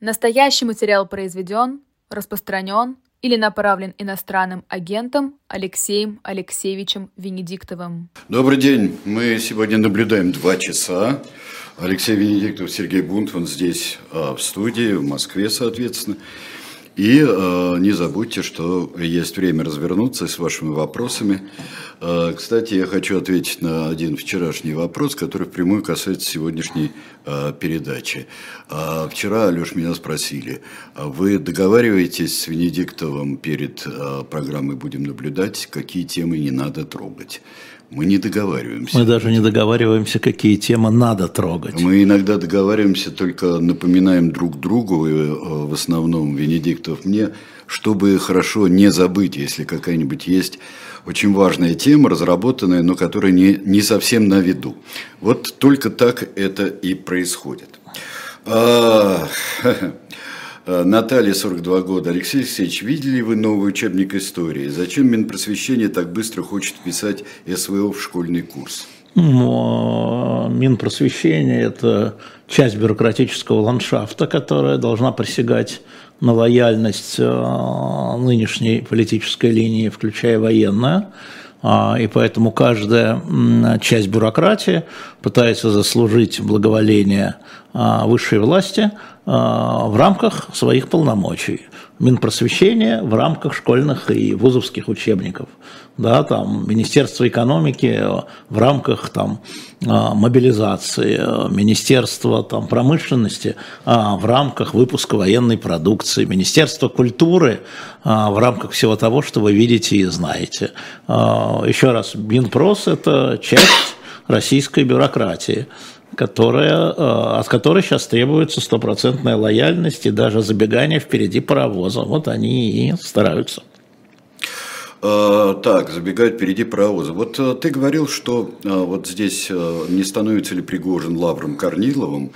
Настоящий материал произведен, распространен или направлен иностранным агентом Алексеем Алексеевичем Венедиктовым. Добрый день. Мы сегодня наблюдаем два часа. Алексей Венедиктов, Сергей Бунтман здесь а, в студии, в Москве, соответственно. И э, не забудьте, что есть время развернуться с вашими вопросами. Э, кстати, я хочу ответить на один вчерашний вопрос, который впрямую касается сегодняшней э, передачи. Э, вчера, Алеш, меня спросили, а вы договариваетесь с Венедиктовым перед э, программой «Будем наблюдать», какие темы не надо трогать? Мы не договариваемся. Мы даже не договариваемся, какие темы надо трогать. Мы иногда договариваемся, только напоминаем друг другу, и э, в основном Венедиктов мне, чтобы хорошо не забыть, если какая-нибудь есть очень важная тема, разработанная, но которая не, не совсем на виду. Вот только так это и происходит. А, Наталья, 42 года. Алексей Алексеевич, видели вы новый учебник истории? Зачем Минпросвещение так быстро хочет писать СВО в школьный курс? Но Минпросвещение – это часть бюрократического ландшафта, которая должна присягать на лояльность э, нынешней политической линии, включая военную. А, и поэтому каждая часть бюрократии пытается заслужить благоволение а, высшей власти а, в рамках своих полномочий. Минпросвещение в рамках школьных и вузовских учебников. Да, там, Министерство экономики в рамках там, мобилизации, Министерство там, промышленности в рамках выпуска военной продукции, Министерство культуры в рамках всего того, что вы видите и знаете. Еще раз, Минпрос – это часть российской бюрократии которая, э, от которой сейчас требуется стопроцентная лояльность и даже забегание впереди паровоза. Вот они и стараются. А, так, забегать впереди паровоза. Вот э, ты говорил, что вот здесь э, не становится ли Пригожин Лавром Корниловым?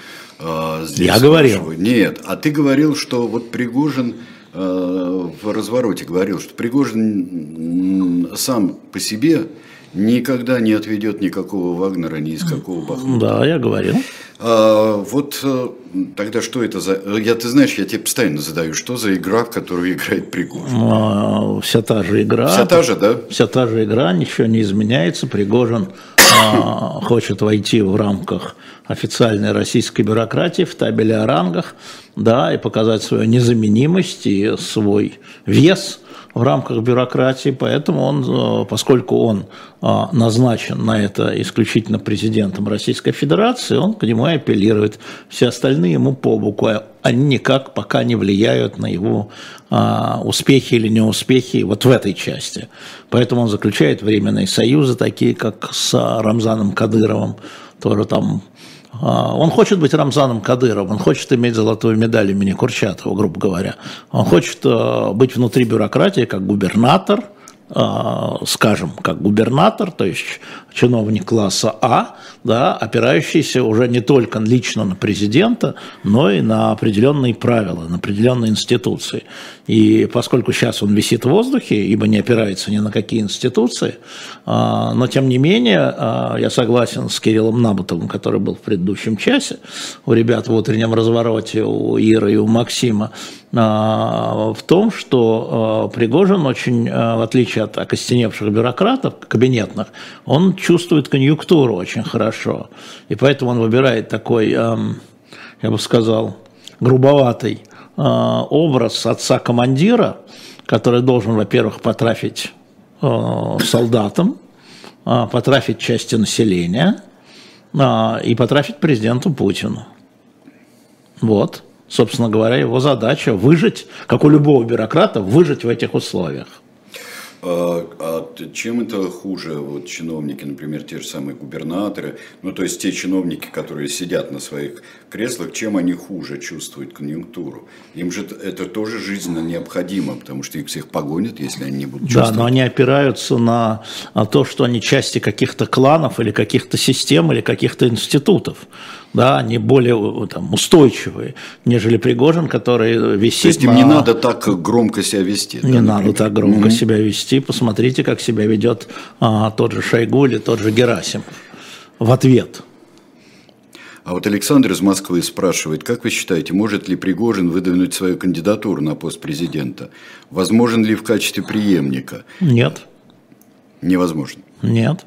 Здесь Я говорил. Нет, а ты говорил, что вот Пригожин в развороте говорил, что Пригожин сам по себе никогда не отведет никакого Вагнера ни из какого Бахмута. Да, я говорил. А, вот э, тогда что это за... Я, ты знаешь, я тебе постоянно задаю, что за игра, в которую играет Пригожин? А, вся та же игра. Вся та же, да? Вся та же игра, ничего не изменяется. Пригожин а, хочет войти в рамках официальной российской бюрократии в табеле о рангах, да, и показать свою незаменимость и свой вес – в рамках бюрократии, поэтому он, э, поскольку он э, назначен на это исключительно президентом Российской Федерации, он к нему и апеллирует. Все остальные ему по боку, а они никак пока не влияют на его э, успехи или неуспехи вот в этой части. Поэтому он заключает временные союзы, такие как с Рамзаном Кадыровым, тоже там а, он хочет быть Рамзаном Кадыровым, он хочет иметь золотую медаль имени Курчатова, грубо говоря. Он хочет э, быть внутри бюрократии как губернатор, а, скажем, как губернатор, то есть чиновник класса А, да, опирающийся уже не только лично на президента, но и на определенные правила, на определенные институции. И поскольку сейчас он висит в воздухе, ибо не опирается ни на какие институции, а, но тем не менее, а, я согласен с Кириллом Набутовым, который был в предыдущем часе, у ребят в утреннем развороте, у Иры и у Максима, а, в том, что Пригожин очень, в отличие от окостеневших бюрократов кабинетных, он чувствует конъюнктуру очень хорошо. И поэтому он выбирает такой, я бы сказал, грубоватый образ отца-командира, который должен, во-первых, потрафить солдатам, потрафить части населения и потрафить президенту Путину. Вот, собственно говоря, его задача выжить, как у любого бюрократа, выжить в этих условиях. А, а чем это хуже вот, чиновники, например, те же самые губернаторы, ну то есть те чиновники, которые сидят на своих креслах, чем они хуже чувствуют конъюнктуру? Им же это тоже жизненно необходимо, потому что их всех погонят, если они не будут чувствовать. Да, но они опираются на то, что они части каких-то кланов или каких-то систем или каких-то институтов да, они более там, устойчивые, нежели Пригожин, который висит То есть им на... не надо так громко себя вести? Не да, надо так громко mm-hmm. себя вести. Посмотрите, как себя ведет а, тот же Шойгу или тот же Герасимов в ответ. А вот Александр из Москвы спрашивает, как вы считаете, может ли Пригожин выдвинуть свою кандидатуру на пост президента? Возможен ли в качестве преемника? Нет. Невозможно. Нет.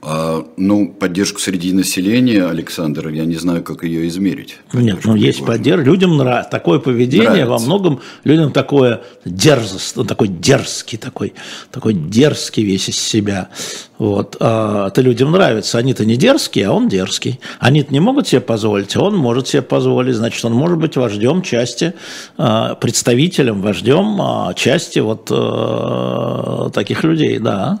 А, ну, поддержку среди населения, Александр, я не знаю, как ее измерить. Нет, ну есть поддержка. Людям нравится. Такое поведение нравится. во многом людям такое дерзость, ну, такой дерзкий, такой, такой дерзкий весь из себя. Вот. А это людям нравится. Они-то не дерзкие, а он дерзкий. Они-то не могут себе позволить, а он может себе позволить. Значит, он может быть вождем части, а, представителем, вождем а, части вот э, таких людей, да.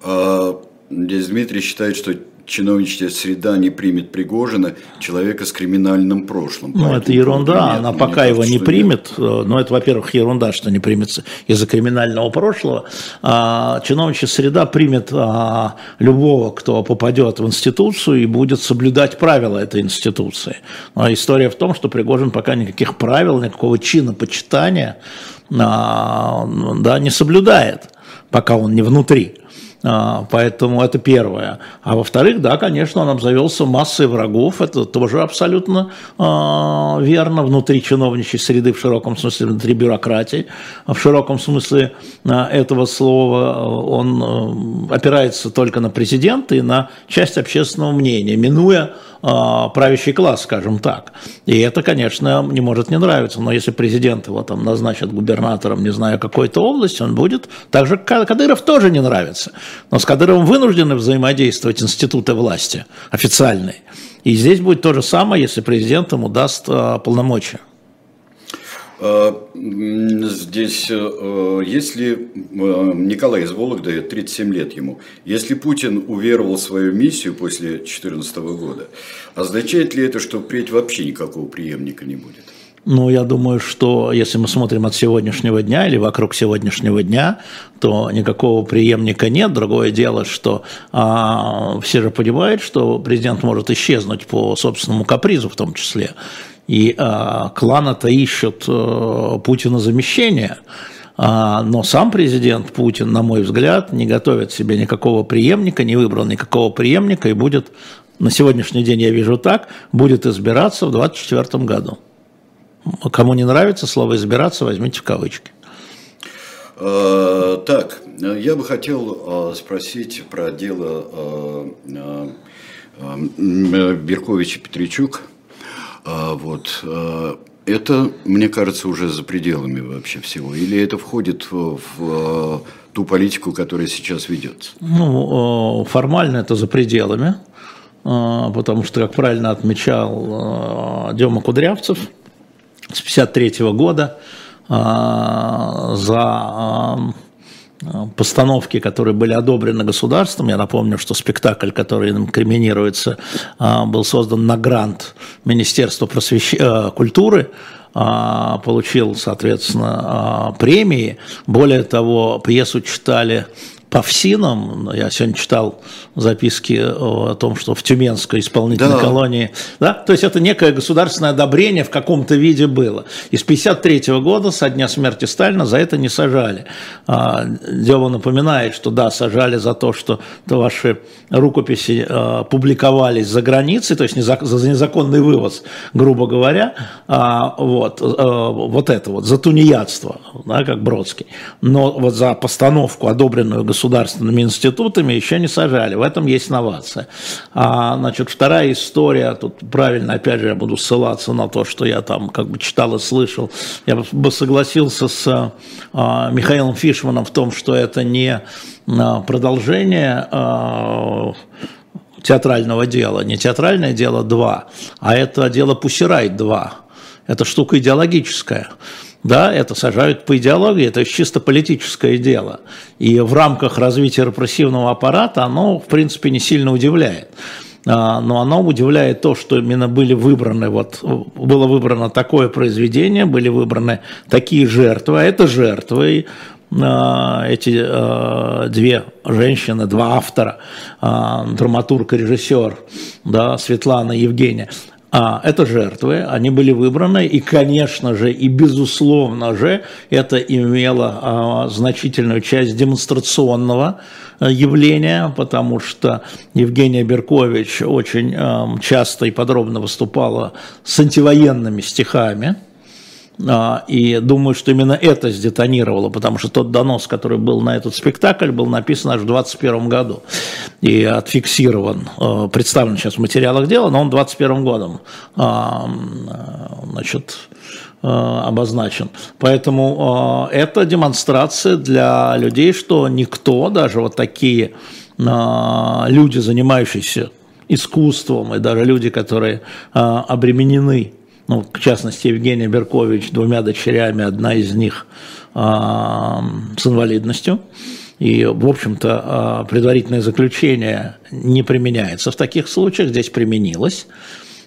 А Здесь Дмитрий считает, что чиновничья среда не примет Пригожина, человека с криминальным прошлым. Ну, это ерунда, примет, она пока его не примет. Нет. Но это, во-первых, ерунда, что не примется из-за криминального прошлого. А, чиновничья среда примет а, любого, кто попадет в институцию и будет соблюдать правила этой институции. Но история в том, что Пригожин пока никаких правил, никакого чина почитания а, да, не соблюдает, пока он не внутри. А, поэтому это первое. А во-вторых, да, конечно, он обзавелся массой врагов. Это тоже абсолютно э, верно. Внутри чиновничьей среды, в широком смысле, внутри бюрократии. В широком смысле этого слова он опирается только на президента и на часть общественного мнения, минуя а, правящий класс, скажем так. И это, конечно, не может не нравиться. Но если президент его там назначит губернатором, не знаю, какой-то области, он будет. Также Кадыров тоже не нравится. Но с Кадыровым вынуждены взаимодействовать институты власти официальные. И здесь будет то же самое, если президент ему даст а, полномочия. А, здесь, э, если э, Николай из Вологды, 37 лет ему, если Путин уверовал в свою миссию после 2014 года, означает ли это, что впредь вообще никакого преемника не будет? Ну, я думаю, что если мы смотрим от сегодняшнего дня или вокруг сегодняшнего дня, то никакого преемника нет. Другое дело, что а, все же понимают, что президент может исчезнуть по собственному капризу в том числе. И э, кланы-то ищут э, Путина замещения. А, но сам президент Путин, на мой взгляд, не готовит себе никакого преемника, не выбрал никакого преемника и будет, на сегодняшний день я вижу так, будет избираться в 2024 году. Кому не нравится слово «избираться», возьмите в кавычки. Э, так, я бы хотел спросить про дело Берковича Петричук. Вот. Это, мне кажется, уже за пределами вообще всего. Или это входит в, ту политику, которая сейчас ведется? Ну, формально это за пределами, потому что, как правильно отмечал Дема Кудрявцев, с 1953 года за Э, постановки, которые были одобрены государством. Я напомню, что спектакль, который инкриминируется, э, был создан на грант Министерства просвещ... Э, культуры, получил, соответственно, премии. Более того, пьесу читали по ФСИНам, я сегодня читал записки о том, что в Тюменской исполнительной да. колонии, да, то есть это некое государственное одобрение в каком-то виде было. Из 1953 года, со дня смерти Сталина, за это не сажали. А, Дева напоминает, что да, сажали за то, что ваши рукописи а, публиковались за границей, то есть за, за незаконный вывоз, грубо говоря, а, вот, а, вот это вот, за тунеядство, да, как Бродский. Но вот за постановку, одобренную государством, государственными институтами еще не сажали. В этом есть новация. А, значит, вторая история, тут правильно, опять же, я буду ссылаться на то, что я там как бы читал и слышал. Я бы согласился с а, Михаилом Фишманом в том, что это не а, продолжение а, театрального дела, не театральное дело 2, а это дело Пусирайт 2. Это штука идеологическая да, это сажают по идеологии, это чисто политическое дело. И в рамках развития репрессивного аппарата оно, в принципе, не сильно удивляет. А, но оно удивляет то, что именно были выбраны, вот, было выбрано такое произведение, были выбраны такие жертвы, а это жертвы, а, эти а, две женщины, два автора, драматург и режиссер, да, Светлана и Евгения, а, это жертвы, они были выбраны, и, конечно же, и безусловно же, это имело а, значительную часть демонстрационного а, явления, потому что Евгения Беркович очень а, часто и подробно выступала с антивоенными стихами, и думаю, что именно это сдетонировало, потому что тот донос, который был на этот спектакль, был написан аж в 2021 году и отфиксирован, э, представлен сейчас в материалах дела, но он 2021 годом а, значит, э, обозначен. Поэтому э, это демонстрация для людей, что никто, даже вот такие люди, занимающиеся искусством, и даже люди, которые обременены ну, в частности, Евгения Беркович двумя дочерями, одна из них а, с инвалидностью. И, в общем-то, а, предварительное заключение не применяется в таких случаях, здесь применилось.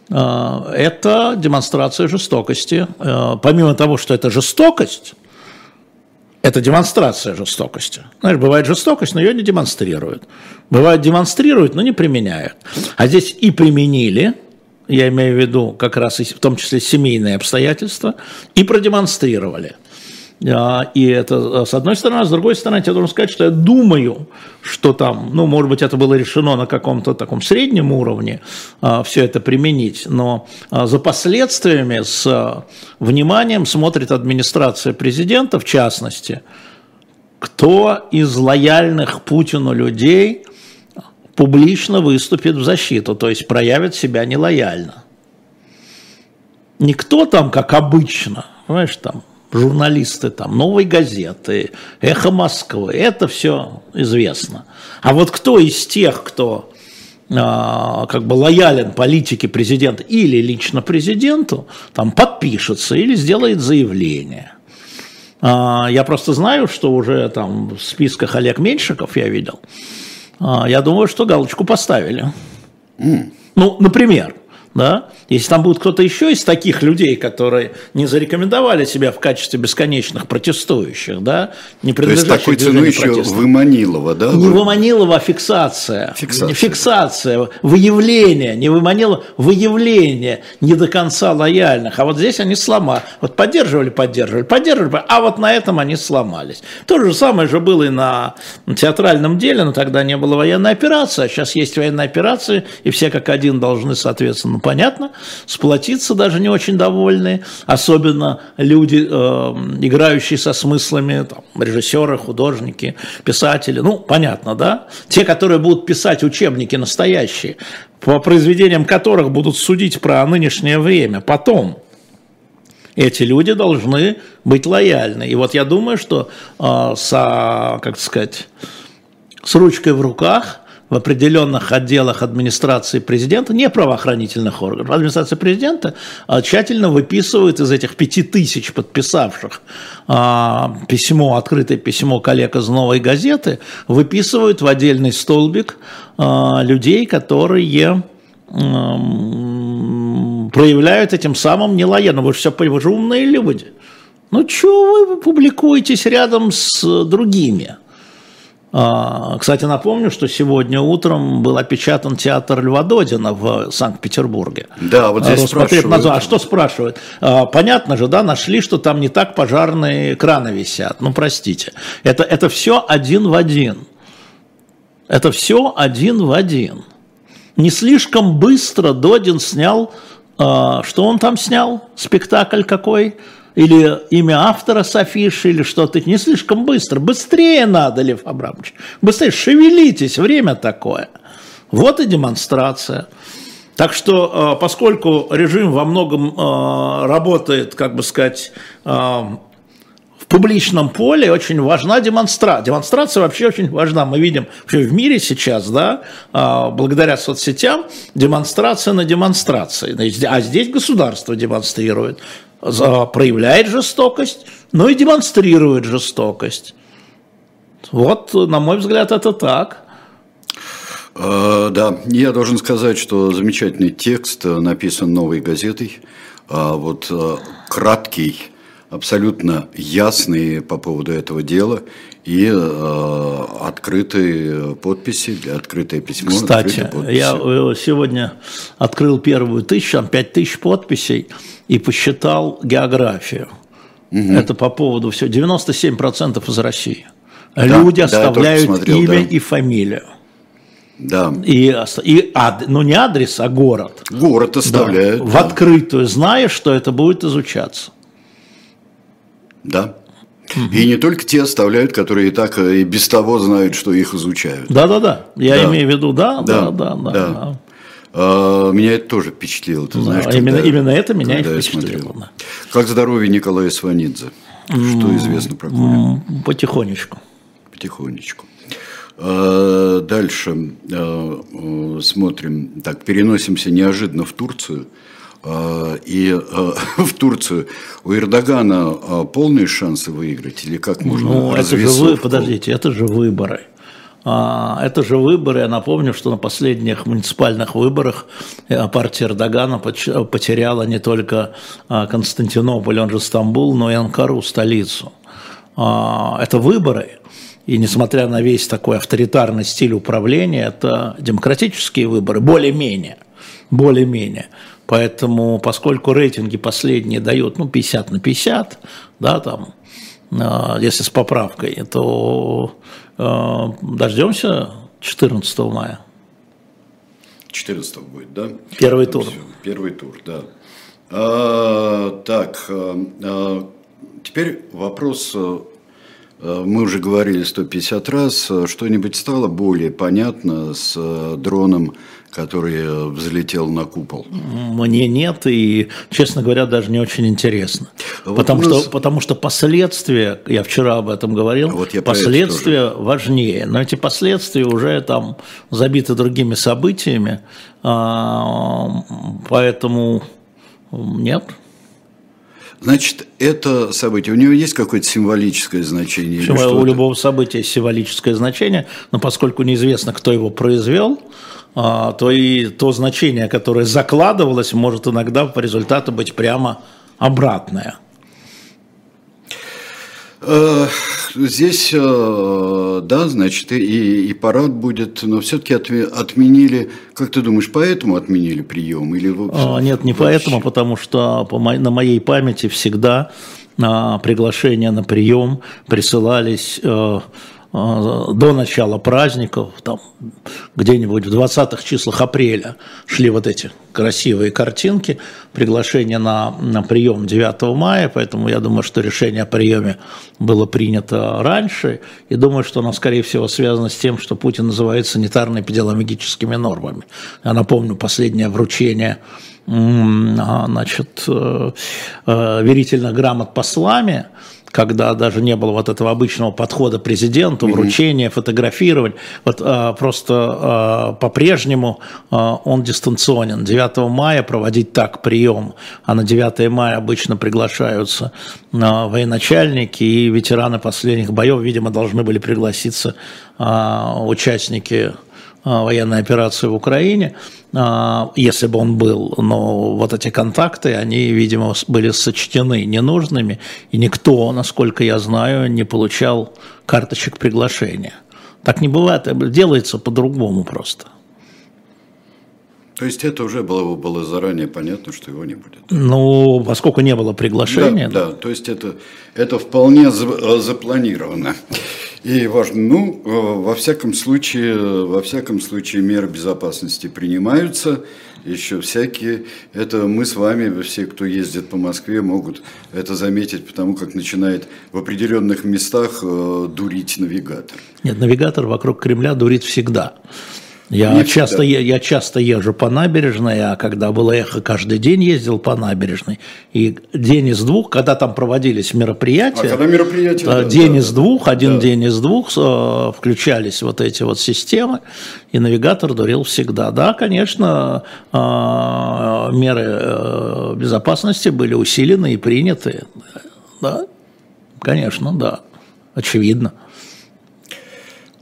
А, это демонстрация жестокости. Помимо того, что это жестокость, это демонстрация жестокости. Знаешь, бывает жестокость, но ее не демонстрируют. Бывает демонстрируют, но не применяют. А здесь и применили – я имею в виду как раз в том числе семейные обстоятельства, и продемонстрировали. А, и это с одной стороны, а с другой стороны, я должен сказать, что я думаю, что там, ну, может быть, это было решено на каком-то таком среднем уровне а, все это применить, но за последствиями с вниманием смотрит администрация президента, в частности, кто из лояльных Путину людей публично выступит в защиту, то есть проявит себя нелояльно. Никто там, как обычно, знаешь, там журналисты там, новой газеты, эхо Москвы, это все известно. А вот кто из тех, кто а, как бы лоялен политике президента или лично президенту, там подпишется или сделает заявление. А, я просто знаю, что уже там в списках Олег Меньшиков я видел, я думаю, что галочку поставили. Mm. Ну, например, да, если там будет кто-то еще из таких людей, которые не зарекомендовали себя в качестве бесконечных протестующих, да, не То есть такой ценой еще выманилова, да? Не выманилова, а фиксация. Фиксация. Фиксация, выявление, не выманилова, выявление не до конца лояльных. А вот здесь они сломали. Вот поддерживали, поддерживали, поддерживали, а вот на этом они сломались. То же самое же было и на театральном деле, но тогда не было военной операции, а сейчас есть военная операция, и все как один должны, соответственно, понятно, сплотиться даже не очень довольные, особенно люди, э, играющие со смыслами, там, режиссеры, художники, писатели, ну, понятно, да? Те, которые будут писать учебники настоящие, по произведениям которых будут судить про нынешнее время потом. Эти люди должны быть лояльны. И вот я думаю, что э, с, как сказать, с ручкой в руках в определенных отделах администрации президента, не правоохранительных органов, администрации президента а, тщательно выписывают из этих пяти тысяч подписавших а, письмо, открытое письмо коллег из «Новой газеты», выписывают в отдельный столбик а, людей, которые проявляют этим самым нелояльно. Вы же все вы же умные люди. Ну, что вы публикуетесь рядом с другими? А, кстати, напомню, что сегодня утром был опечатан театр Льва Додина в Санкт-Петербурге. Да, вот здесь спрашивают. А что спрашивают? А, понятно же, да, нашли, что там не так пожарные краны висят. Ну, простите. Это, это все один в один. Это все один в один. Не слишком быстро Додин снял... Что он там снял? Спектакль какой? Или имя автора с афиши, или что-то не слишком быстро. Быстрее надо, Лев Абрамович. Быстрее шевелитесь, время такое. Вот и демонстрация. Так что, э, поскольку режим во многом э, работает, как бы сказать, э, в публичном поле, очень важна демонстрация. Демонстрация вообще очень важна. Мы видим вообще в мире сейчас, да, благодаря соцсетям, демонстрация на демонстрации. А здесь государство демонстрирует проявляет жестокость, но и демонстрирует жестокость. Вот, на мой взгляд, это так. А, да, я должен сказать, что замечательный текст написан новой газетой. А, вот а, краткий абсолютно ясные по поводу этого дела и э, открытые подписи, открытое письмо. Кстати, я э, сегодня открыл первую тысячу, там пять тысяч подписей и посчитал географию. Угу. Это по поводу все, 97% из России. Да, Люди оставляют смотрел, имя да. и фамилию. Да. И, и ад, ну не адрес, а город. Город оставляют. Да. В открытую, зная, что это будет изучаться. Да. Угу. И не только те оставляют, которые и так и без того знают, что их изучают. Да, да, да. Я да. имею в виду, да, да, да, да. да. да. А, меня это тоже впечатлило. Ты знаешь, да, именно, именно это меня и впечатлило. Да. Как здоровье Николая Сванидзе? Что известно про Колю? Потихонечку. Потихонечку. А, дальше а, смотрим. Так, переносимся неожиданно в Турцию. И в Турцию у Эрдогана полные шансы выиграть? Или как можно ну, это же вы, Подождите, это же выборы. Это же выборы. Я напомню, что на последних муниципальных выборах э, партия Эрдогана потеряла не только Константинополь, он же Стамбул, но и Анкару, столицу. Это выборы. И несмотря на весь такой авторитарный стиль управления, это демократические выборы, более-менее, более-менее. Поэтому, поскольку рейтинги последние дают, ну, 50 на 50, да, там, если с поправкой, то э, дождемся 14 мая. 14 будет, да? Первый тур. Первый тур, да. А, так, а, а, теперь вопрос мы уже говорили 150 раз, что-нибудь стало более понятно с дроном, который взлетел на купол? Мне нет, и, честно говоря, даже не очень интересно. Вот потому, нас... что, потому что последствия, я вчера об этом говорил, вот я последствия важнее. Но эти последствия уже там забиты другими событиями, а, поэтому нет. Значит, это событие, у него есть какое-то символическое значение? Почему у любого события символическое значение, но поскольку неизвестно, кто его произвел, то и то значение, которое закладывалось, может иногда по результату быть прямо обратное. Э, здесь, э, да, значит, и, и парад будет, но все-таки отменили, как ты думаешь, поэтому отменили прием? Или вообще, Нет, не вообще? поэтому, потому что по моей, на моей памяти всегда а, приглашения на прием присылались э, а, до начала праздников, там где-нибудь в 20-х числах апреля шли вот эти красивые картинки, приглашение на, на прием 9 мая, поэтому я думаю, что решение о приеме было принято раньше, и думаю, что оно, скорее всего, связано с тем, что Путин называет санитарно-эпидемиологическими нормами. Я напомню, последнее вручение а, значит, э, э, верительных грамот послами – когда даже не было вот этого обычного подхода президенту, вручения, фотографировать. Вот а, просто а, по-прежнему а, он дистанционен. 9 мая проводить так прием, а на 9 мая обычно приглашаются а, военачальники и ветераны последних боев, видимо, должны были пригласиться а, участники военной операции в Украине, а, если бы он был, но вот эти контакты, они, видимо, были сочтены ненужными, и никто, насколько я знаю, не получал карточек приглашения. Так не бывает, делается по-другому просто. То есть это уже было, было заранее понятно, что его не будет. Ну, поскольку не было приглашения. Да, да. то есть это, это вполне запланировано. И важно, ну, э, во всяком случае, во всяком случае меры безопасности принимаются, еще всякие. Это мы с вами, все, кто ездит по Москве, могут это заметить, потому как начинает в определенных местах э, дурить навигатор. Нет, навигатор вокруг Кремля дурит всегда. Я часто, я, я часто езжу по набережной, а когда было эхо, каждый день ездил по набережной. И день из двух, когда там проводились мероприятия, а когда мероприятия да, день да, из двух, один да. день из двух э, включались вот эти вот системы, и навигатор дурил всегда. Да, конечно, э, меры э, безопасности были усилены и приняты. Да, конечно, да, очевидно.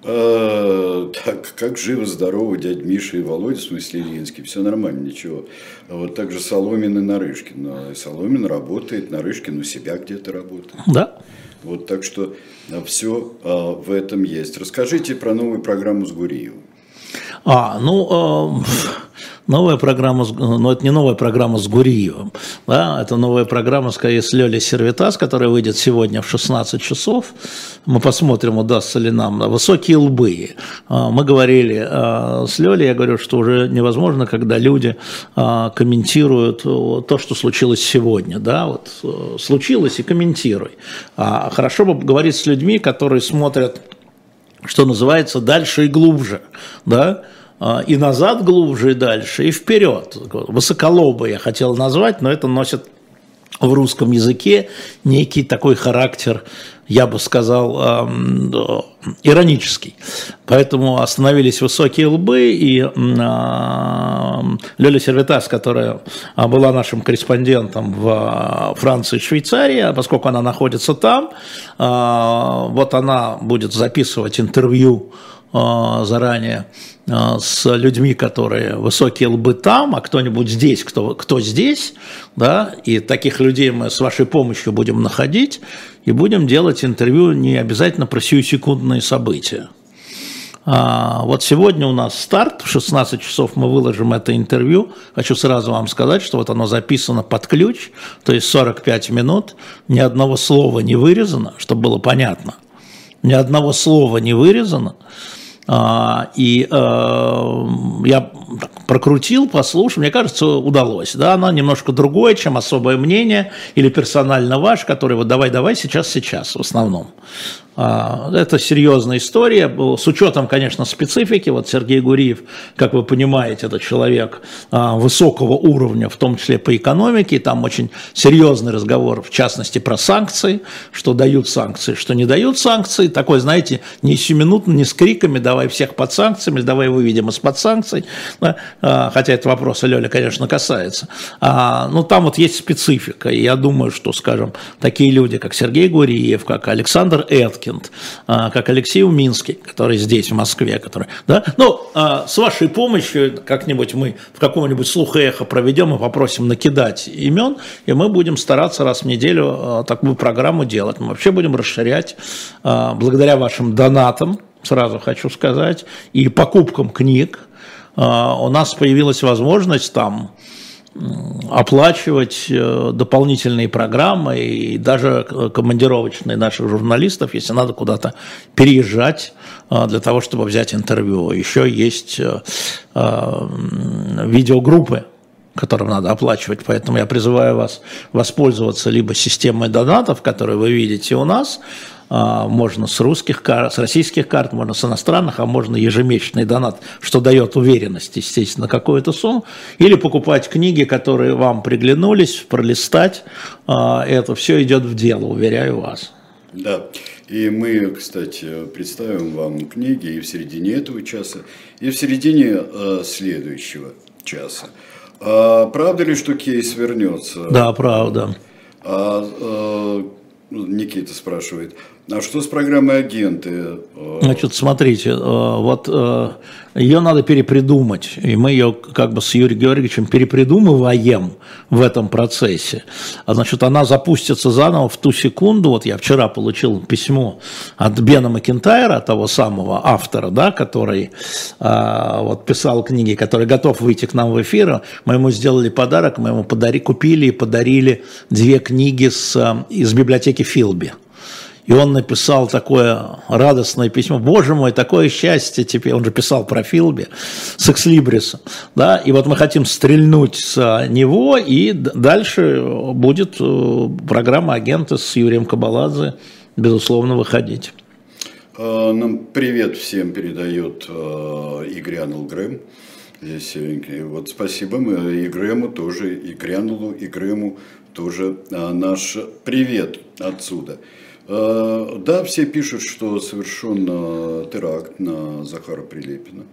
Вот так, как живо, здорово, дядь Миша и Володя, в смысле Ильинский, все нормально, ничего. А вот так же Соломин и Нарышкин. А Соломин работает, Нарышкин у себя где-то работает. Да. Вот так что все в этом есть. Расскажите про новую программу с Гуриевым. А, ну, э, новая программа, ну это не новая программа с Гуриевым, да, это новая программа, скорее, с Лёлей Сервитас, которая выйдет сегодня в 16 часов. Мы посмотрим, удастся ли нам. Высокие лбы. А, мы говорили а, с Лёлей, я говорю, что уже невозможно, когда люди а, комментируют то, что случилось сегодня, да, вот э, случилось и комментируй. Хорошо бы говорить с людьми, которые смотрят что называется, дальше и глубже, да, и назад глубже и дальше, и вперед. Высоколобо я хотел назвать, но это носит в русском языке некий такой характер, я бы сказал, иронический. Поэтому остановились высокие лбы, и а, Лёля Сервитас, которая была нашим корреспондентом в Франции и Швейцарии, а поскольку она находится там, а, вот она будет записывать интервью а, заранее а, с людьми, которые высокие лбы там, а кто-нибудь здесь, кто, кто здесь, да, и таких людей мы с вашей помощью будем находить и будем делать интервью не обязательно про сиюсекундные события. А, вот сегодня у нас старт, в 16 часов мы выложим это интервью. Хочу сразу вам сказать, что вот оно записано под ключ, то есть 45 минут, ни одного слова не вырезано, чтобы было понятно. Ни одного слова не вырезано. А, и э, я прокрутил, послушал, мне кажется, удалось. Да, она немножко другое, чем особое мнение или персонально ваш, который вот давай, давай, сейчас, сейчас в основном. А, это серьезная история, с учетом, конечно, специфики. Вот Сергей Гуриев, как вы понимаете, это человек а, высокого уровня, в том числе по экономике. Там очень серьезный разговор, в частности, про санкции, что дают санкции, что не дают санкции. Такой, знаете, не сиюминутно, не с криками «давай всех под санкциями», «давай выведем из-под санкций». А, хотя это вопрос Лёля, конечно, касается. Но там вот есть специфика. И я думаю, что, скажем, такие люди, как Сергей Гуриев, как Александр Эткин, Воткинд, а, как Алексей Уминский, который здесь, в Москве, который, да, ну, а, с вашей помощью как-нибудь мы в каком-нибудь слух-эхо проведем и попросим накидать имен, и мы будем стараться раз в неделю а, такую программу делать. Мы вообще будем расширять, благодаря вашим донатам, сразу хочу сказать, и покупкам книг, у нас появилась возможность там оплачивать э, дополнительные программы и даже командировочные наших журналистов, если надо куда-то переезжать э, для того, чтобы взять интервью. Еще есть э, видеогруппы, которым надо оплачивать. Поэтому я призываю вас воспользоваться либо системой донатов, которые вы видите у нас, можно с русских карт, с российских карт, можно с иностранных, а можно ежемесячный донат, что дает уверенность, естественно, какую-то сумму, или покупать книги, которые вам приглянулись, пролистать, а, это все идет в дело, уверяю вас. Да, и мы, кстати, представим вам книги и в середине этого часа, и в середине э, следующего часа. А, правда ли, что кейс вернется? Да, правда. А, а, Никита спрашивает, а что с программой агенты? Значит, смотрите, э, вот э, ее надо перепридумать, и мы ее как бы с Юрием Георгиевичем перепридумываем в этом процессе. А значит, она запустится заново в ту секунду, вот я вчера получил письмо от Бена Макентайра, того самого автора, да, который а, вот писал книги, который готов выйти к нам в эфир, мы ему сделали подарок, мы ему подари, купили и подарили две книги с, э, из библиотеки Филби. И он написал такое радостное письмо. Боже мой, такое счастье теперь. Он же писал про Филби с Экслибриса. Да? И вот мы хотим стрельнуть с него, и дальше будет э, программа «Агенты» с Юрием Кабаладзе, безусловно, выходить. А, нам привет всем передает э, Игорь Анул Грэм. Здесь, вот спасибо мы и Грэму тоже, и Грянулу, и Грэму тоже наш привет отсюда. Э, да, все пишут, что совершен теракт на Захара Прилепина.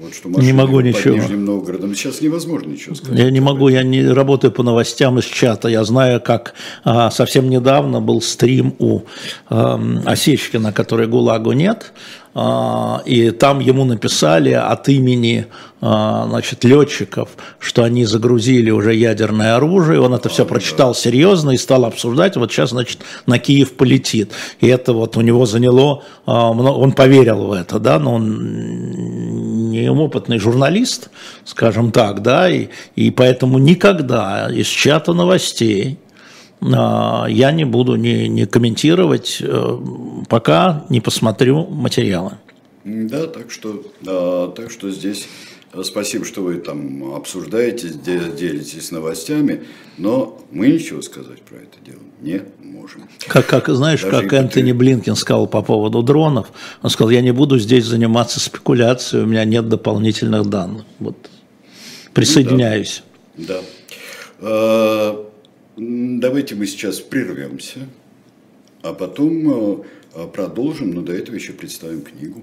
Вот что не могу ничего. Нижним Новгородом сейчас невозможно ничего сказать. Я не могу, я не работаю по новостям из чата. Я знаю, как а, совсем недавно был стрим у а, Осечкина, который ГУЛАГу нет. А, и там ему написали от имени а, значит, летчиков, что они загрузили уже ядерное оружие, он это все прочитал серьезно и стал обсуждать, вот сейчас, значит, на Киев полетит. И это вот у него заняло, а, он поверил в это, да, но он не опытный журналист, скажем так, да, и, и поэтому никогда из чата новостей а, я не буду не, не комментировать, э, пока не посмотрю материалы. Да, так что, да, так что здесь спасибо, что вы там обсуждаете, делитесь новостями, но мы ничего сказать про это дело не можем. Как, как знаешь, Даже как Энтони Блинкин сказал по поводу дронов, он сказал, я не буду здесь заниматься спекуляцией, у меня нет дополнительных данных. Вот присоединяюсь. Ну, да. да. А, Давайте мы сейчас прервемся, а потом э, продолжим, но до этого еще представим книгу.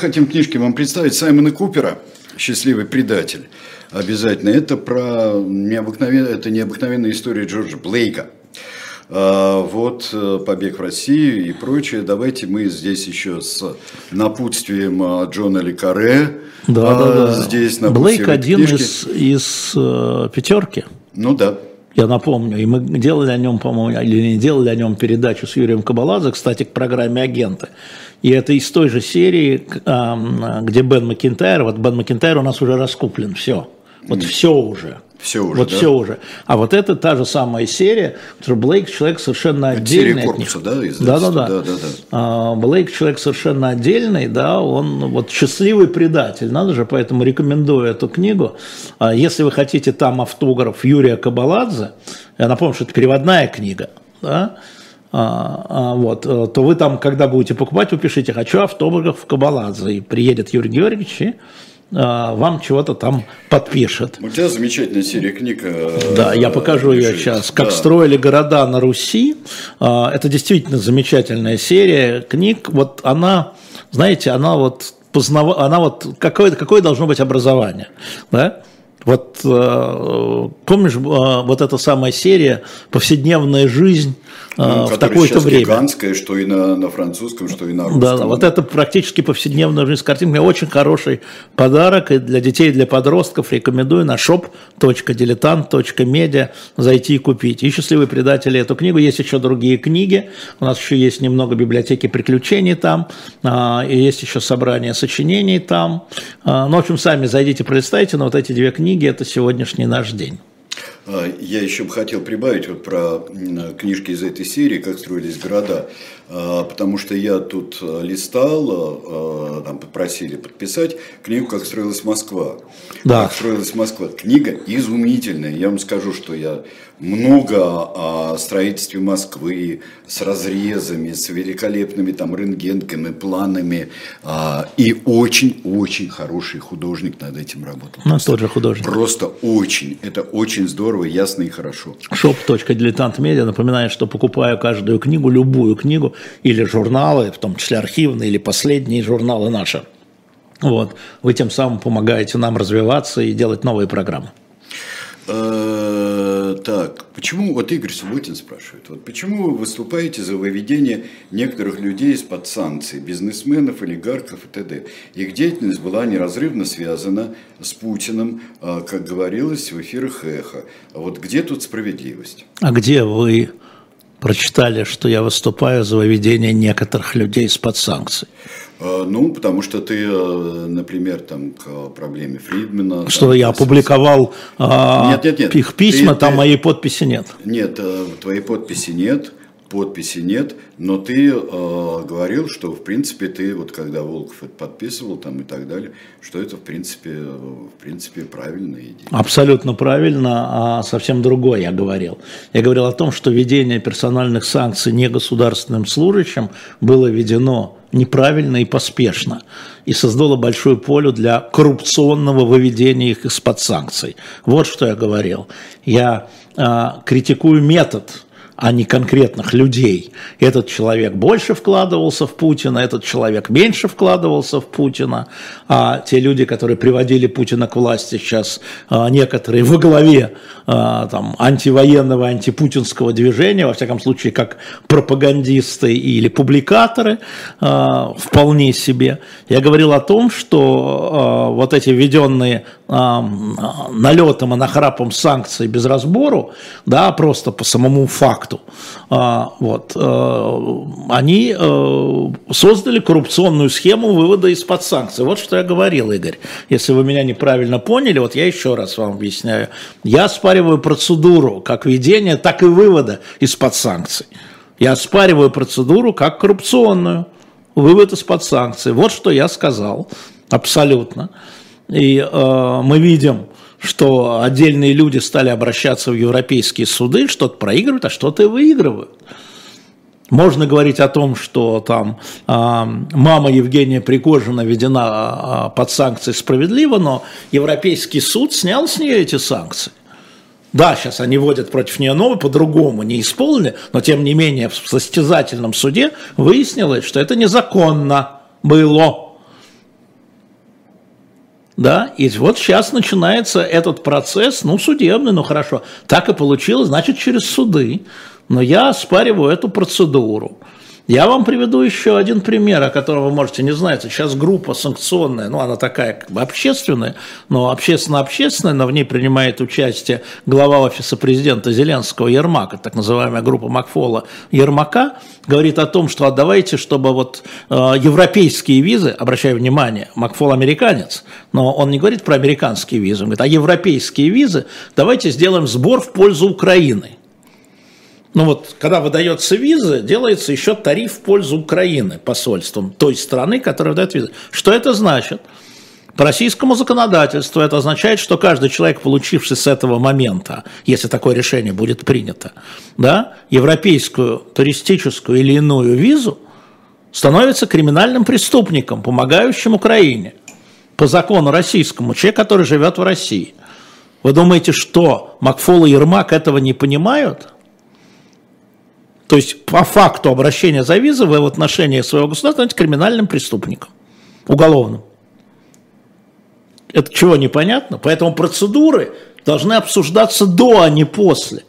Хотим книжки вам представить Саймона Купера «Счастливый предатель». Обязательно. Это про необыкновенную, это необыкновенная история Джорджа Блейка. А, вот э, побег в Россию и прочее. Давайте мы здесь еще с напутствием а, Джона Лекаре. Да, да, да. Здесь Блейк один книжки. из, из э, пятерки. Ну да. Я напомню, и мы делали о нем, по-моему, или не делали о нем передачу с Юрием Кабаладзе, кстати, к программе «Агенты». И это из той же серии, где Бен Макинтайр, вот Бен Макинтайр у нас уже раскуплен, все. Вот все уже. Все уже, Вот да? все уже. А вот это та же самая серия, что Блейк человек совершенно отдельный. Серия корпуса, да? Да, да, да. да, да, да. А, Блейк человек совершенно отдельный, да, он вот счастливый предатель, надо же, поэтому рекомендую эту книгу. А, если вы хотите там автограф Юрия Кабаладзе, я напомню, что это переводная книга, да, а, а, вот, э, то вы там, когда будете покупать, вы пишите «хочу автограф в Кабаладзе», и приедет Юрий Георгиевич и а, вам чего-то там подпишет. У тебя замечательная серия книг. Э, да, я покажу ее сейчас. Как да. строили города на Руси. Это действительно замечательная серия книг. Вот она, знаете, она вот познав... она вот какое, какое должно быть образование, да? Вот э, помнишь, вот эта самая серия «Повседневная жизнь» ну, в такое-то время. гигантская, что и на, на французском, что и на русском. Да, вот это практически повседневная жизнь с картинками. Очень хороший подарок и для детей, и для подростков. Рекомендую на shop.diletant.media зайти и купить. И «Счастливые предатели» эту книгу. Есть еще другие книги. У нас еще есть немного библиотеки приключений там. А, и есть еще собрание сочинений там. А, ну, в общем, сами зайдите, пролистайте. Но вот эти две книги – это сегодняшний наш день. А, я еще бы хотел прибавить вот про книжки из этой серии, как строились города. А, потому что я тут э, листал, э, там попросили подписать книгу «Как строилась Москва». Да. «Как строилась Москва». Книга изумительная. Я вам скажу, что я много о строительстве Москвы с разрезами, с великолепными там рентгенками, планами. А, и очень-очень хороший художник над этим работал. Ну, тот же художник. Просто очень. Это очень здорово здорово, ясно и хорошо. shop.diletantmedia. Напоминаю, что покупаю каждую книгу, любую книгу, или журналы, в том числе архивные, или последние журналы наши. Вот. Вы тем самым помогаете нам развиваться и делать новые программы. Э, так, почему, вот Игорь Субботин спрашивает, вот почему вы выступаете за выведение некоторых людей из-под санкций, бизнесменов, олигархов и т.д. Их деятельность была неразрывно связана с Путиным, а, как говорилось в эфирах «Эхо». А вот где тут справедливость? А где вы прочитали, что я выступаю за выведение некоторых людей из-под санкций? А, ну, потому что ты, э, например, там к проблеме Фридмана... Что там, я опубликовал а, нет, нет, нет. их письма, ты, там ты... моей подписи нет. Нет, э, твоей подписи нет, подписи нет, но ты э, говорил, что в принципе ты вот когда Волков это подписывал там и так далее, что это в принципе в принципе правильная идея. Абсолютно правильно, а совсем другое я говорил. Я говорил о том, что введение персональных санкций негосударственным служащим было введено неправильно и поспешно и создало большое поле для коррупционного выведения их из-под санкций. Вот что я говорил. Я э, критикую метод а не конкретных людей. Этот человек больше вкладывался в Путина, этот человек меньше вкладывался в Путина, а те люди, которые приводили Путина к власти сейчас, а, некоторые во главе а, там, антивоенного, антипутинского движения, во всяком случае, как пропагандисты или публикаторы, а, вполне себе. Я говорил о том, что вот эти введенные налетом и нахрапом санкций без разбору, да, просто по самому факту, а, вот, э, они э, создали коррупционную схему вывода из-под санкций. Вот что я говорил, Игорь. Если вы меня неправильно поняли, вот я еще раз вам объясняю. Я оспариваю процедуру как введения, так и вывода из-под санкций. Я оспариваю процедуру как коррупционную, вывод из-под санкций. Вот что я сказал, абсолютно. И э, мы видим, что отдельные люди стали обращаться в европейские суды, что-то проигрывают, а что-то и выигрывают. Можно говорить о том, что там э, мама Евгения Пригожина введена э, под санкции справедливо, но Европейский суд снял с нее эти санкции. Да, сейчас они вводят против нее новые, по-другому не исполнили, но тем не менее в состязательном суде выяснилось, что это незаконно было да, и вот сейчас начинается этот процесс, ну, судебный, ну, хорошо, так и получилось, значит, через суды, но я оспариваю эту процедуру. Я вам приведу еще один пример, о котором вы можете не знать. Сейчас группа санкционная, ну она такая как бы общественная, но общественно-общественная, но в ней принимает участие глава офиса президента Зеленского Ермака, так называемая группа Макфола Ермака, говорит о том, что отдавайте, чтобы вот э, европейские визы, обращаю внимание, Макфол американец, но он не говорит про американские визы, он говорит, а европейские визы давайте сделаем сбор в пользу Украины. Ну вот, когда выдается виза, делается еще тариф в пользу Украины посольством той страны, которая выдает визы. Что это значит? По российскому законодательству это означает, что каждый человек, получивший с этого момента, если такое решение будет принято, да, европейскую, туристическую или иную визу, становится криминальным преступником, помогающим Украине. По закону российскому, человек, который живет в России. Вы думаете, что Макфол и Ермак этого не понимают? То есть по факту обращения за визой вы в отношении своего государства становитесь криминальным преступником, уголовным. Это чего непонятно? Поэтому процедуры должны обсуждаться до, а не после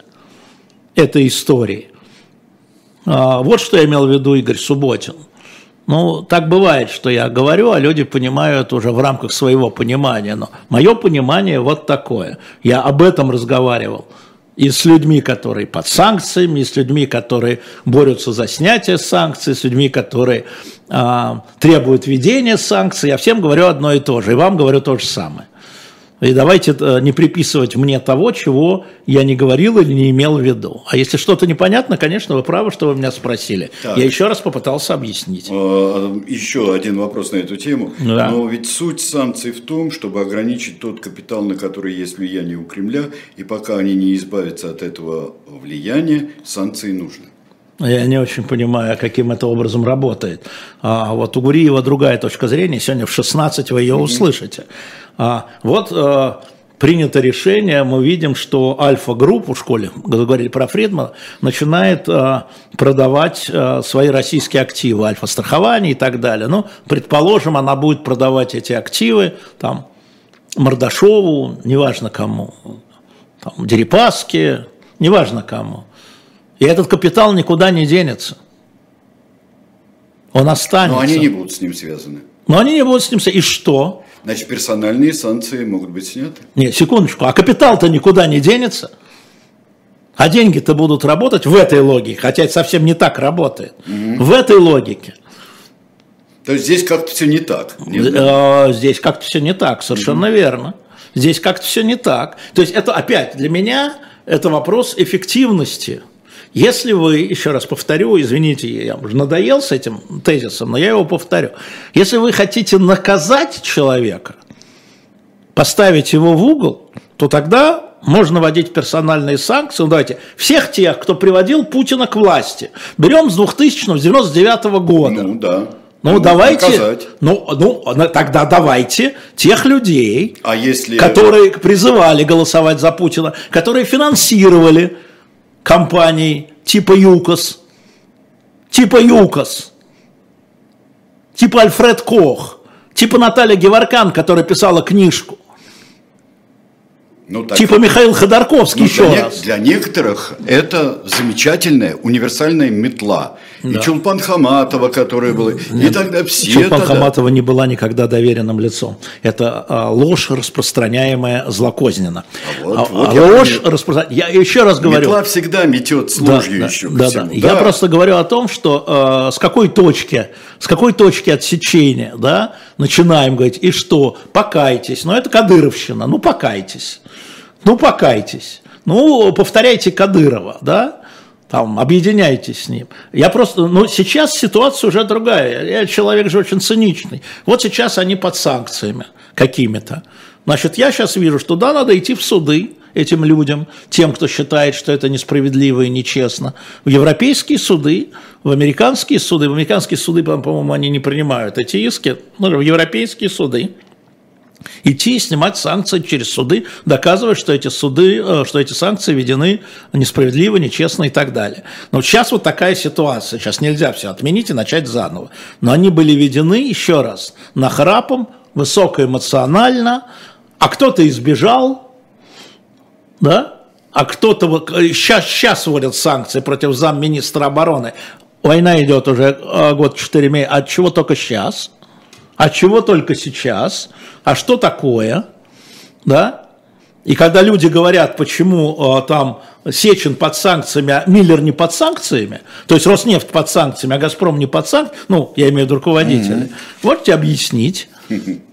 этой истории. А, вот что я имел в виду Игорь Субботин. Ну, так бывает, что я говорю, а люди понимают уже в рамках своего понимания. Но мое понимание вот такое. Я об этом разговаривал и с людьми, которые под санкциями, и с людьми, которые борются за снятие санкций, с людьми, которые а, требуют введения санкций. Я всем говорю одно и то же, и вам говорю то же самое. И давайте э, не приписывать мне того, чего я не говорил или не имел в виду. А если что-то непонятно, конечно, вы правы, что вы меня спросили. Так. Я еще раз попытался объяснить. А, еще один вопрос на эту тему. Да. Но ведь суть санкций в том, чтобы ограничить тот капитал, на который есть влияние у Кремля, и пока они не избавятся от этого влияния, санкции нужны. Я не очень понимаю, каким это образом работает. А вот у Гуриева другая точка зрения. Сегодня в 16 вы ее услышите. А, вот э, принято решение, мы видим, что Альфа-группа в школе, говорили про Фридмана, начинает э, продавать э, свои российские активы, Альфа-страхование и так далее. Ну, предположим, она будет продавать эти активы, там, Мордашову, неважно кому, там, Дерипаске, неважно кому. И этот капитал никуда не денется. Он останется. Но они не будут с ним связаны. Но они не будут с ним связаны. И что? Значит, персональные санкции могут быть сняты. Нет, секундочку. А капитал-то никуда не денется. А деньги-то будут работать в этой логике, хотя это совсем не так работает. Угу. В этой логике. То есть здесь как-то все не так. Э, здесь как-то все не так, совершенно угу. верно. Здесь как-то все не так. То есть это опять для меня это вопрос эффективности. Если вы, еще раз повторю, извините, я уже надоел с этим тезисом, но я его повторю. Если вы хотите наказать человека, поставить его в угол, то тогда можно вводить персональные санкции. Ну, давайте, всех тех, кто приводил Путина к власти, берем с 2000 с 99 года. Ну, да. Ну, давайте, ну, ну, тогда давайте тех людей, а если... которые призывали голосовать за Путина, которые финансировали компаний типа ЮКОС, типа ЮКОС, типа Альфред Кох, типа Наталья Геворкан, которая писала книжку, ну, так, типа Михаил Ходорковский ну, еще для раз. Для некоторых это замечательная универсальная метла. Да. И Чулпан Хаматова, которая была, Нет, и тогда все Чулпан тогда... Хаматова не была никогда доверенным лицом. Это а, ложь, распространяемая злокозненно. А вот, а, вот а ложь мне... распространяемая... Я еще раз говорю... Метла всегда метет с да, ложью да, еще да, да. да. Я просто говорю о том, что э, с какой точки, с какой точки отсечения, да, начинаем говорить, и что, покайтесь, но это кадыровщина, ну покайтесь. Ну, покайтесь. Ну, повторяйте Кадырова, да? Там, объединяйтесь с ним. Я просто, ну, сейчас ситуация уже другая. Я человек же очень циничный. Вот сейчас они под санкциями какими-то. Значит, я сейчас вижу, что да, надо идти в суды этим людям, тем, кто считает, что это несправедливо и нечестно, в европейские суды, в американские суды. В американские суды, по-моему, они не принимают эти иски, но в европейские суды идти и снимать санкции через суды, доказывая, что эти суды, э, что эти санкции введены несправедливо, нечестно и так далее. Но сейчас вот такая ситуация. Сейчас нельзя все отменить и начать заново. Но они были введены, еще раз, нахрапом, высокоэмоционально, а кто-то избежал, да, а кто-то сейчас, сейчас вводят санкции против замминистра обороны. Война идет уже э, год 4 месяца, от чего только сейчас – а чего только сейчас? А что такое? Да? И когда люди говорят, почему э, там Сечин под санкциями, а Миллер не под санкциями, то есть Роснефть под санкциями, а Газпром не под санкциями, ну, я имею в виду руководителя, mm-hmm. можете объяснить?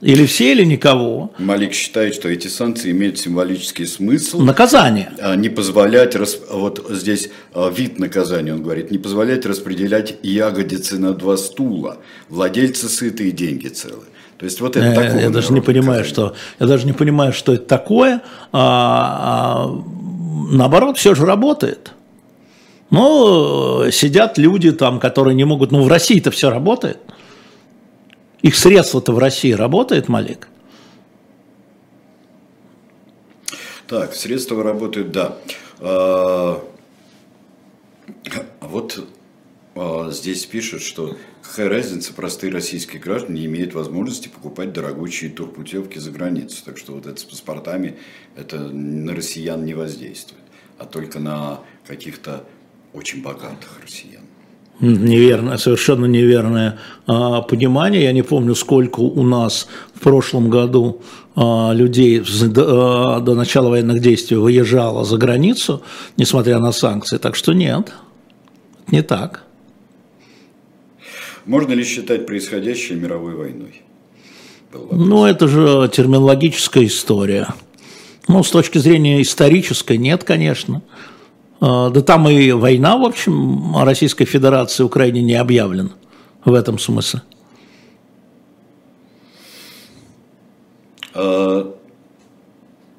Или все, или никого. Малик считает, что эти санкции имеют символический смысл. Наказание. А, не позволять, вот здесь а, вид наказания, он говорит, не позволять распределять ягодицы на два стула. Владельцы сыты и деньги целы. То есть вот это я, такое. Я даже не понимаю, что я даже не понимаю, что это такое. А, а, наоборот, все же работает. Но сидят люди там, которые не могут. Ну, в России-то все работает. Их средства-то в России работает, Малик? Так, средства работают, да. А, вот а, здесь пишут, что какая разница, простые российские граждане не имеют возможности покупать дорогущие турпутевки за границу. Так что вот это с паспортами, это на россиян не воздействует, а только на каких-то очень богатых россиян неверное, совершенно неверное а, понимание. Я не помню, сколько у нас в прошлом году а, людей до, а, до начала военных действий выезжало за границу, несмотря на санкции. Так что нет, не так. Можно ли считать происходящее мировой войной? Ну, это же терминологическая история. Ну, с точки зрения исторической, нет, конечно. А, да там и война, в общем, Российской Федерации Украине не объявлена в этом смысле. А,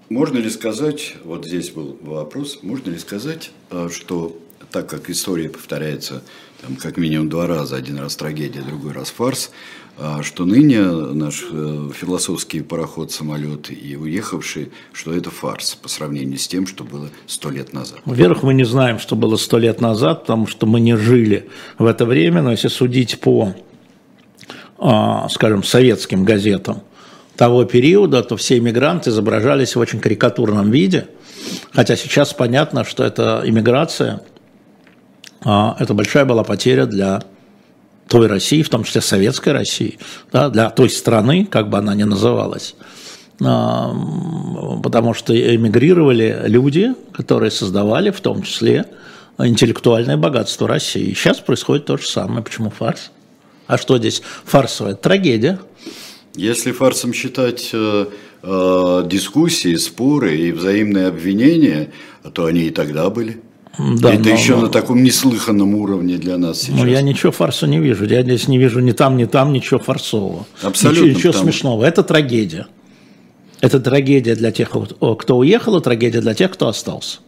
можно ли сказать, вот здесь был вопрос, можно ли сказать, а, что так как история повторяется там, как минимум два раза, один раз трагедия, другой раз фарс, что ныне наш э, философский пароход, самолет и уехавший, что это фарс по сравнению с тем, что было сто лет назад. Во-первых, мы не знаем, что было сто лет назад, потому что мы не жили в это время, но если судить по, а, скажем, советским газетам того периода, то все иммигранты изображались в очень карикатурном виде, хотя сейчас понятно, что это иммиграция, а, это большая была потеря для той России, в том числе советской России, да, для той страны, как бы она ни называлась, а, потому что эмигрировали люди, которые создавали в том числе интеллектуальное богатство России. И сейчас происходит то же самое. Почему фарс? А что здесь фарсовая? Трагедия. Если фарсом считать э, э, дискуссии, споры и взаимные обвинения, то они и тогда были. Да, это но, еще но... на таком неслыханном уровне для нас сейчас. Ну, я ничего фарса не вижу. Я здесь не вижу ни там, ни там ничего фарсового. Абсолютно. Ничего, ничего потому... смешного. Это трагедия. Это трагедия для тех, кто уехал, и трагедия для тех, кто остался.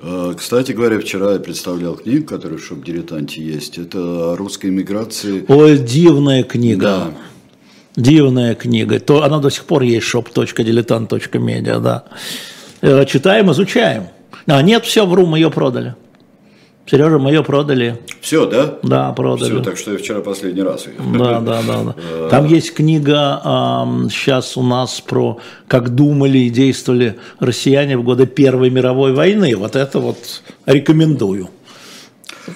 Э, кстати говоря, вчера я представлял книгу, которая в шоп-дилетанте есть. Это о русской миграции. Ой, дивная книга. Да. Дивная книга. То, она до сих пор есть shop.diletant.media, да. Э, читаем, изучаем. А нет, все, вру, мы ее продали. Сережа, мы ее продали. Все, да? Да, продали. Все, так что я вчера последний раз. Да, да, да. да. Э, Там есть книга э, сейчас у нас про как думали и действовали россияне в годы Первой мировой войны. Вот это вот рекомендую.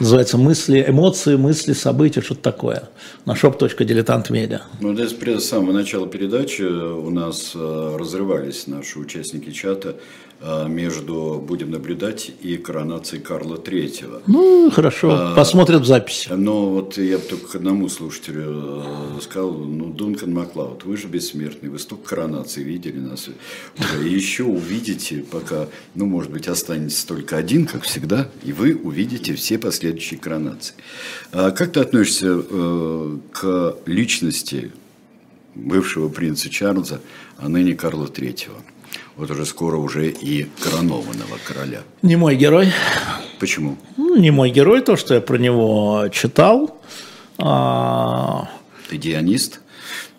Называется мысли, эмоции, мысли, события, что-то такое. На shop.diletant.media. Ну, здесь с самого начала передачи у нас э, разрывались наши участники чата между «Будем наблюдать» и коронацией Карла Третьего. Ну, хорошо, а, посмотрят запись. Но вот я бы только к одному слушателю э, сказал, ну, Дункан Маклауд, вы же бессмертный, вы столько коронаций видели нас. И еще увидите, пока, ну, может быть, останется только один, как всегда, и вы увидите все последующие коронации. А как ты относишься э, к личности бывшего принца Чарльза, а ныне Карла Третьего? Вот уже скоро уже и коронованного короля. Не мой герой. Почему? Ну, не мой герой, то, что я про него читал. А... Ты дианист?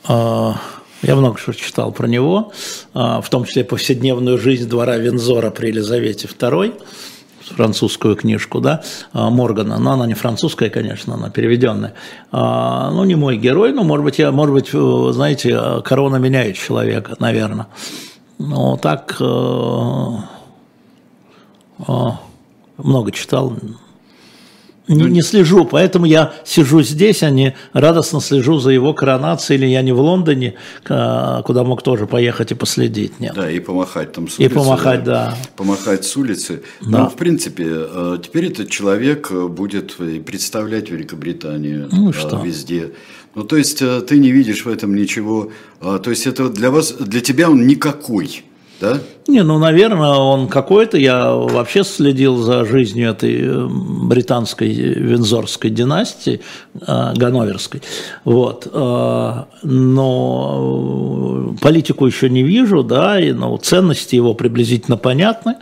А... Я много что читал про него, а, в том числе повседневную жизнь двора Винзора при Елизавете II, французскую книжку, да, Моргана, но она не французская, конечно, она переведенная. Ну, не мой герой, но, может быть, я, может быть, знаете, корона меняет человека, наверное. Но так э, э, много читал, не, не слежу, поэтому я сижу здесь, а не радостно слежу за его коронацией, или я не в Лондоне, куда мог тоже поехать и последить. Нет. Да, и помахать там с улицы. И помахать, да. Помахать с улицы. Да. Ну, в принципе, э, теперь этот человек будет представлять Великобританию ну, что? везде. Ну, то есть, э, ты не видишь в этом ничего. А, то есть, это для вас, для тебя он никакой. Да? Не, ну, наверное, он какой-то. Я вообще следил за жизнью этой э, британской вензорской династии, э, ганноверской. Вот. Но политику еще не вижу, да, и ну, ценности его приблизительно понятны.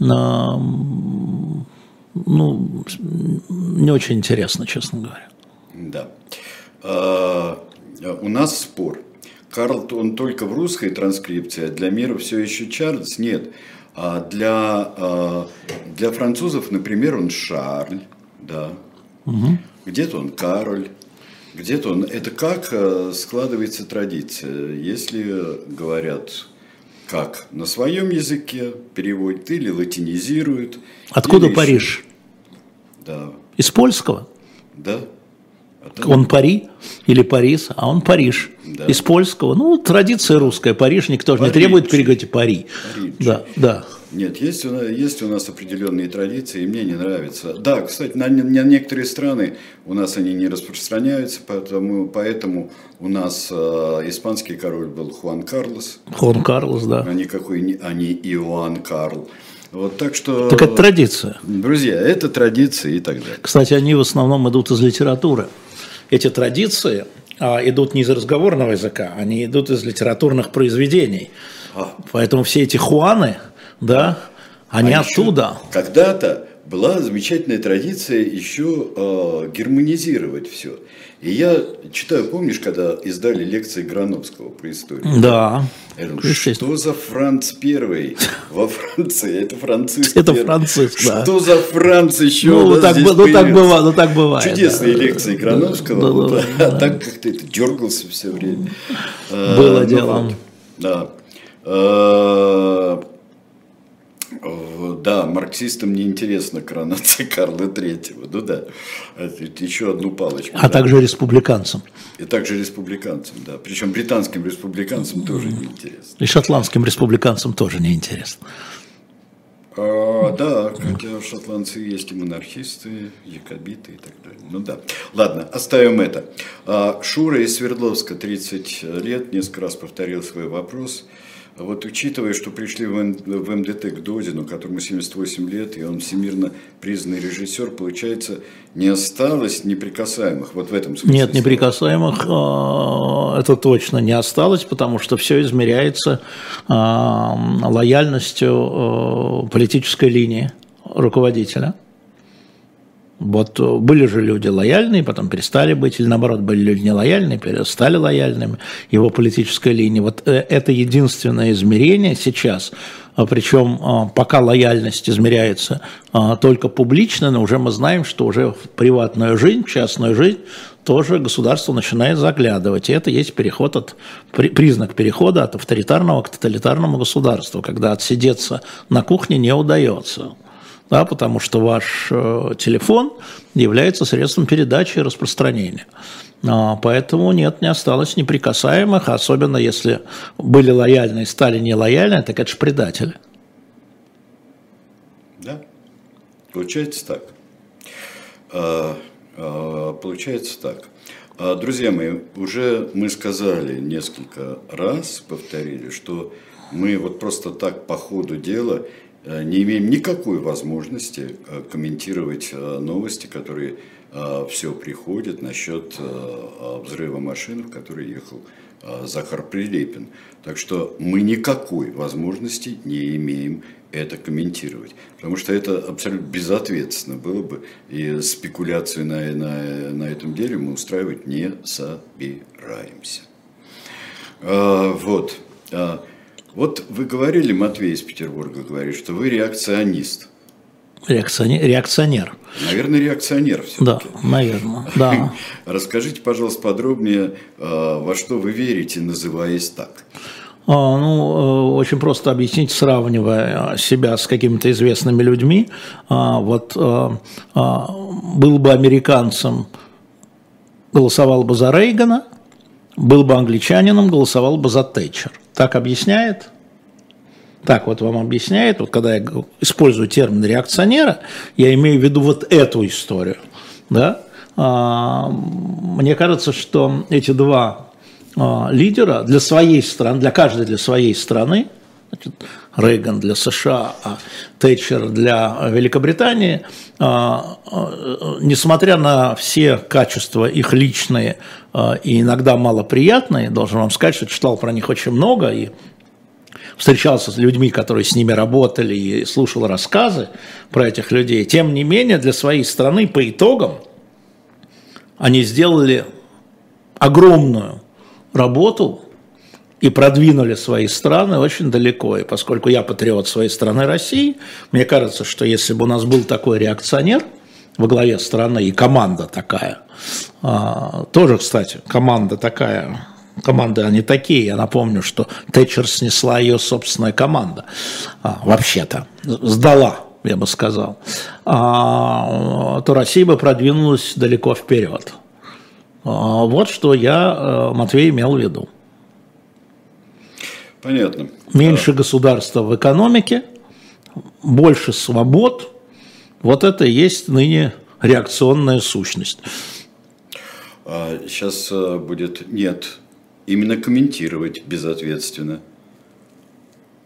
Ну, не очень интересно, честно говоря. Да. А, у нас спор. Карл, он только в русской транскрипции, а для мира все еще Чарльз? Нет. А для, а, для французов, например, он Шарль, да. Угу. Где-то он Кароль, где-то он... Это как э, складывается традиция? Если говорят как на своем языке переводят или латинизируют. Откуда или Париж? Еще... Да. Из польского? Да. Он Пари или Парис, а он Париж. Да. Из польского. Ну, традиция русская. Париж никто же не требует переговорить Пари. Париж. Да, да. Нет, есть у, нас, есть у нас определенные традиции, и мне не нравится. Да, кстати, на, на некоторые страны у нас они не распространяются, поэтому, поэтому у нас э, испанский король был Хуан Карлос. Хуан Карлос, да. А никакой, а не Иоанн Карл. Вот, так что... Так это традиция. Друзья, это традиции и так далее. Кстати, они в основном идут из литературы эти традиции а, идут не из разговорного языка, они идут из литературных произведений. А. Поэтому все эти хуаны, да, они а оттуда. Когда-то была замечательная традиция еще э, германизировать все. И я читаю, помнишь, когда издали лекции Грановского про историю? Да. Я думаю, что за Франц Первый во Франции? Это Франциск Это Первый. Франциск, да. Что за Франц еще Ну, у так, здесь ну, так бывает, ну так бывает. Чудесные да. лекции Грановского, Да, вот, да, а да. так как-то это дергался все время. А, Было ну дело. вот, Да. А, Да, марксистам не интересна коронация Карла Третьего. Ну да, Это еще одну палочку. А да. также республиканцам. И также республиканцам, да. Причем британским республиканцам тоже не интересно. И шотландским республиканцам тоже неинтересно. А, да, хотя шотландцы есть и монархисты, якобиты и так далее. Ну да. Ладно, оставим это. А, Шура из Свердловска, 30 лет, несколько раз повторил свой вопрос. А Вот учитывая, что пришли в М- МДТ к Додину, которому 78 лет, и он всемирно признанный режиссер, получается, не осталось неприкасаемых. Вот в этом смысле. Нет, неприкасаемых э, это точно не осталось, потому что все измеряется э, лояльностью э, политической линии руководителя. Вот э, были же люди лояльные, потом перестали быть, или наоборот, были люди нелояльные, перестали лояльными, его политической линии. Вот э, это единственное измерение сейчас, а причем э, пока лояльность измеряется только публично, но уже мы знаем, что уже в приватную жизнь, частную жизнь тоже государство начинает заглядывать. И это есть переход от, при- признак перехода от авторитарного к тоталитарному государству, когда отсидеться на кухне не удается да, потому что ваш э, телефон является средством передачи и распространения. А, поэтому нет, не осталось неприкасаемых, особенно если были лояльны и стали нелояльны, так это же предатели. Да, получается так. А, а, Получается так. А, Друзья мои, уже мы сказали несколько раз, повторили, что мы вот просто так по ходу дела не имеем никакой возможности э, комментировать э, новости, которые все приходят насчет э, взрыва машины, в которой ехал э, Захар Прилепин. Так что мы никакой возможности не имеем это комментировать. Потому что это абсолютно безответственно было бы. И спекуляцию на, на, на этом деле мы устраивать не собираемся. Вот. Вот вы говорили, Матвей из Петербурга говорит, что вы реакционист. Реакционер. реакционер. Наверное, реакционер Да, все-таки. наверное. Да. Расскажите, пожалуйста, подробнее, а, во что вы верите, называясь так. А, Ну, э, очень просто объяснить, сравнивая э, себя с какими-то известными людьми. А, Вот э, а, был бы американцем, голосовал бы за Рейгана, был бы англичанином, голосовал бы за Тэтчер. Так объясняет? Так вот вам объясняет, вот когда я использую термин реакционера, я имею в виду вот эту историю. Да? А, Мне кажется, что эти два а, лидера для своей страны, для каждой для своей страны, значит, Рейган для США, а Тэтчер для Великобритании, а, а, несмотря на все качества их личные а, и иногда малоприятные, должен вам сказать, что читал про них очень много и встречался с людьми, которые с ними работали и слушал рассказы про этих людей. Тем не менее, для своей страны по итогам они сделали огромную работу и продвинули свои страны очень далеко. И поскольку я патриот своей страны России, мне кажется, что если бы у нас был такой реакционер во главе страны и команда такая, а, тоже, кстати, команда такая, команды они такие, я напомню, что Тэтчер снесла ее собственная команда, а, вообще-то, сдала, я бы сказал, а, то Россия бы продвинулась далеко вперед. Вот что я, э, Матвей, имел в виду. Понятно. Меньше государства в экономике, больше свобод. Вот это и есть ныне реакционная сущность. Сейчас будет нет. Именно комментировать безответственно.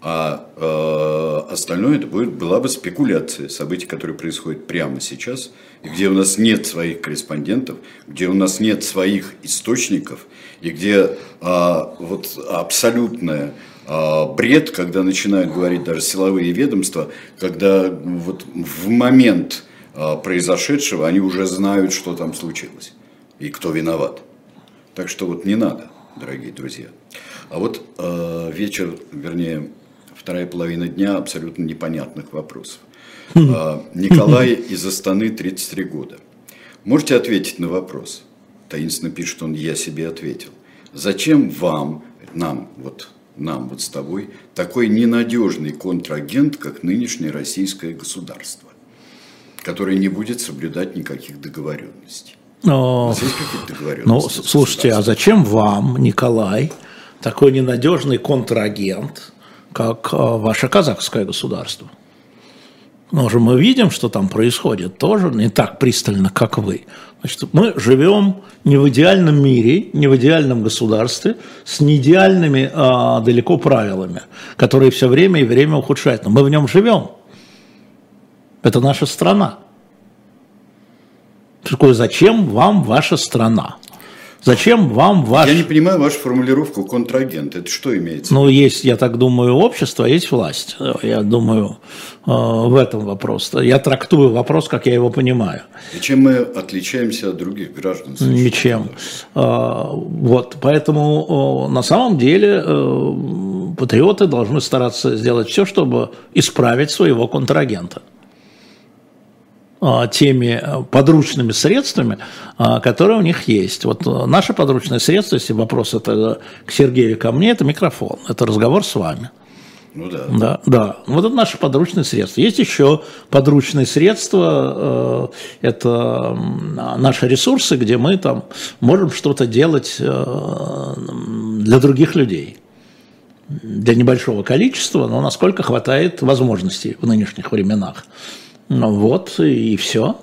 А э, остальное это будет, была бы спекуляция событий, которые происходят прямо сейчас, где у нас нет своих корреспондентов, где у нас нет своих источников, и где а, вот абсолютное а, бред, когда начинают говорить даже силовые ведомства, когда вот в момент а, произошедшего они уже знают, что там случилось и кто виноват. Так что вот не надо, дорогие друзья. А вот э, вечер, вернее, вторая половина дня абсолютно непонятных вопросов. Николай из Астаны, 33 года. Можете ответить на вопрос? Таинственно пишет он, я себе ответил. Зачем вам, нам, вот нам вот с тобой, такой ненадежный контрагент, как нынешнее российское государство, которое не будет соблюдать никаких договоренностей? Но? Ну, слушайте, а зачем вам, Николай, такой ненадежный контрагент, как э, ваше казахское государство? Но же мы видим, что там происходит тоже не так пристально, как вы. Значит, мы живем не в идеальном мире, не в идеальном государстве, с неидеальными а, далеко правилами, которые все время и время ухудшают. Но мы в нем живем. Это наша страна. Такое, зачем вам ваша страна? Зачем вам ваш... Я не понимаю вашу формулировку контрагент. Это что имеется? Ну, есть, я так думаю, общество, а есть власть. Я думаю, э, в этом вопрос. Я трактую вопрос, как я его понимаю. И чем мы отличаемся от других граждан? Ничем. Э, вот, поэтому на самом деле э, патриоты должны стараться сделать все, чтобы исправить своего контрагента. А, теми э, подручными средствами, а, которые у них есть. Вот э, наше подручное средство, если вопрос это к Сергею, ко мне, это микрофон, это разговор с вами. Ну да. Да, да. Вот это наши подручные средства. Есть еще подручные средства, э, это наши ресурсы, где мы там можем что-то делать для других людей. Для небольшого количества, но насколько хватает возможностей в нынешних временах. Ну вот и все.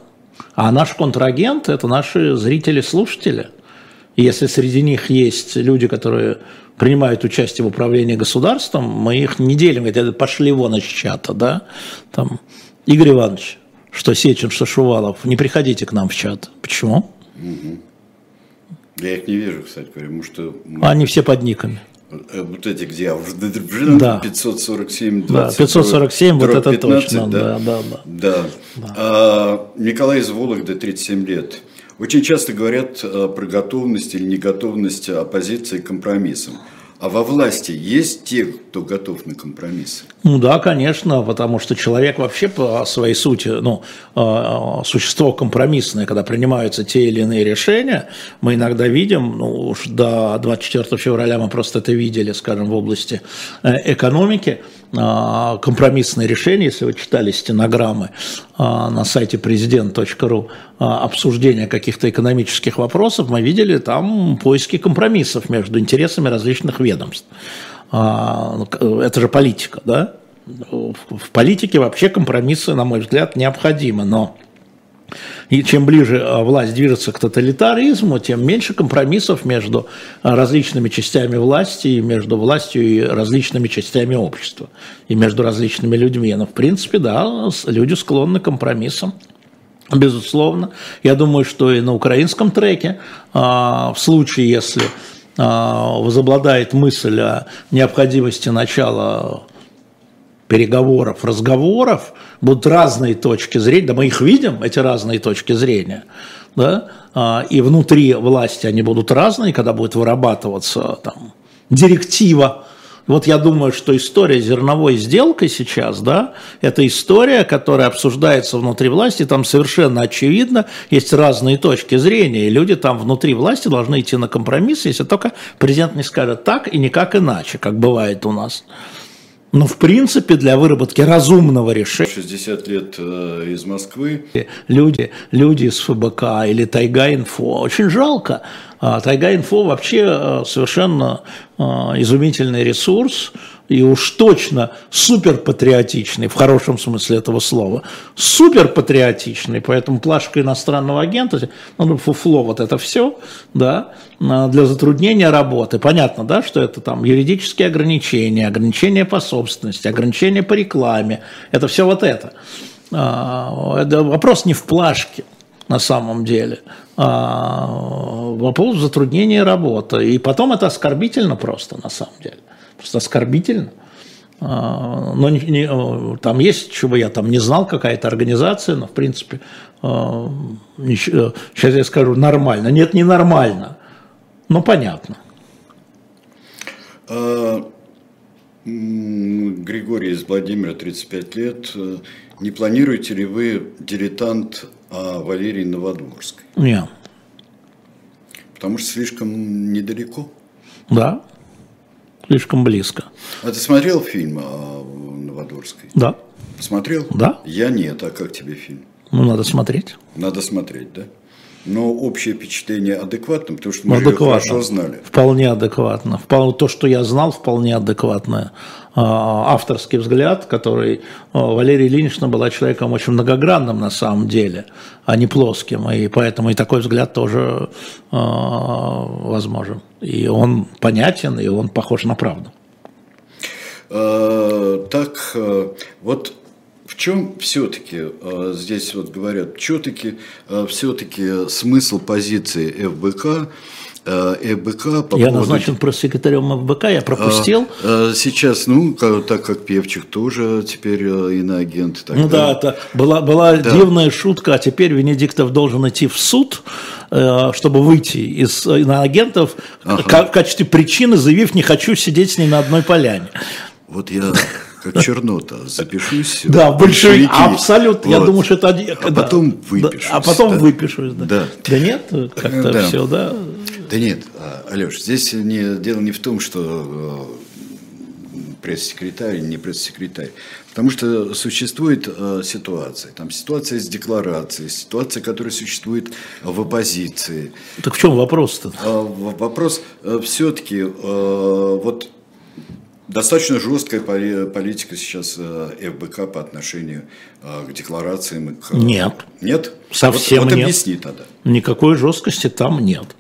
А наш контрагент – это наши зрители-слушатели. Если среди них есть люди, которые принимают участие в управлении государством, мы их не делим, говорят, пошли вон из чата, да, там, Игорь Иванович, что Сечин, что Шувалов, не приходите к нам в чат. Почему? Я их не вижу, кстати говоря, потому что... Они все под никами. Э, вот эти где? Да. 547, 20, да, 547, вот это 15, точно. Да, да, да. да. да. А, Николай из Вологды, 37 лет. Очень часто говорят э, про готовность или неготовность оппозиции к компромиссам. А во власти есть те, кто готов на компромиссы? Ну да, конечно, потому что человек вообще по своей сути, ну, а, существо компромиссное, когда принимаются те или иные решения, мы иногда видим, ну уж до 24 февраля мы просто это видели, скажем, в области э, экономики, а, компромиссные решения, если вы читали стенограммы а, на сайте президент.ру, обсуждения каких-то экономических вопросов, мы видели там поиски компромиссов между интересами различных ведомств. Ну, это же политика, да? В политике вообще компромиссы, на мой взгляд, необходимы, но и чем ближе а, власть движется к тоталитаризму, тем меньше компромиссов между а, различными частями власти, и между властью и различными частями общества, и между различными людьми. Но, в принципе, да, люди склонны к компромиссам. Безусловно. Я думаю, что и на украинском треке, а, в случае, если возобладает мысль о необходимости начала переговоров, разговоров, будут разные точки зрения, да мы их видим, эти разные точки зрения, да, а, и внутри власти они будут разные, когда будет вырабатываться там, директива. Вот я думаю, что история зерновой сделкой сейчас, да, это история, которая обсуждается внутри власти, там совершенно очевидно, есть разные точки зрения, и люди там внутри власти должны идти на компромисс, если только президент не скажет так и никак иначе, как бывает у нас. Но в принципе для выработки разумного решения... 60 лет э, из Москвы. Люди, люди из ФБК или Тайга-Инфо. Очень жалко. А Тайга-Инфо вообще э, совершенно э, изумительный ресурс и уж точно супер патриотичный, в хорошем смысле этого слова, супер патриотичный, поэтому плашка иностранного агента, ну, фуфло, вот это все, да, для затруднения работы. Понятно, да, что это там юридические ограничения, ограничения по собственности, ограничения по рекламе, это все вот это. А, это вопрос не в плашке, на самом деле а, вопрос затруднения работы. И потом это оскорбительно просто, на самом деле. Просто оскорбительно. А, но не, не, там есть, чего я там не знал, какая-то организация, но в принципе, а, ничего, сейчас я скажу нормально. Нет, не нормально, но понятно. Григорий из Владимира, 35 лет. Не планируете ли вы дилетант о Валерии Новодворской? Нет. Потому что слишком недалеко? Да, слишком близко. А ты смотрел фильм о Новодворской? Да. Смотрел? Да. Я нет, а как тебе фильм? Ну, надо смотреть. Надо смотреть, да? Но общее впечатление адекватно, потому что мы адекватно. ее хорошо знали. Вполне адекватно. Вполне, то, что я знал, вполне адекватное. А, авторский взгляд, который а, Валерия Ильинична была человеком очень многогранным на самом деле, а не плоским. И поэтому и такой взгляд тоже а, возможен. И он понятен, и он похож на правду. Так, вот в чем все-таки здесь вот говорят, все-таки все-таки смысл позиции ФБК ФБК по Я поводу... назначен пресс-секретарем ФБК, я пропустил. Сейчас, ну, так как Певчих тоже теперь иноагент. Ну да, это была, была да. дивная шутка, а теперь Венедиктов должен идти в суд, чтобы выйти из иноагентов ага. в качестве причины, заявив, не хочу сидеть с ней на одной поляне. Вот я как чернота, запишусь. Да, большой, абсолютно. Я думаю, что это... А потом выпишусь. А потом выпишусь, да. Да нет, как-то все, да. Да нет, а, Алеш, здесь не, дело не в том, что э, пресс-секретарь, не пресс-секретарь. Потому что существует э, ситуация. Там ситуация с декларацией, ситуация, которая существует в оппозиции. Так в чем вопрос-то? Э, вопрос э, все-таки, э, вот достаточно жесткая политика сейчас э, ФБК по отношению э, к декларациям. К... Нет. Нет? Совсем вот, вот нет. объясни тогда. Никакой жесткости там нет.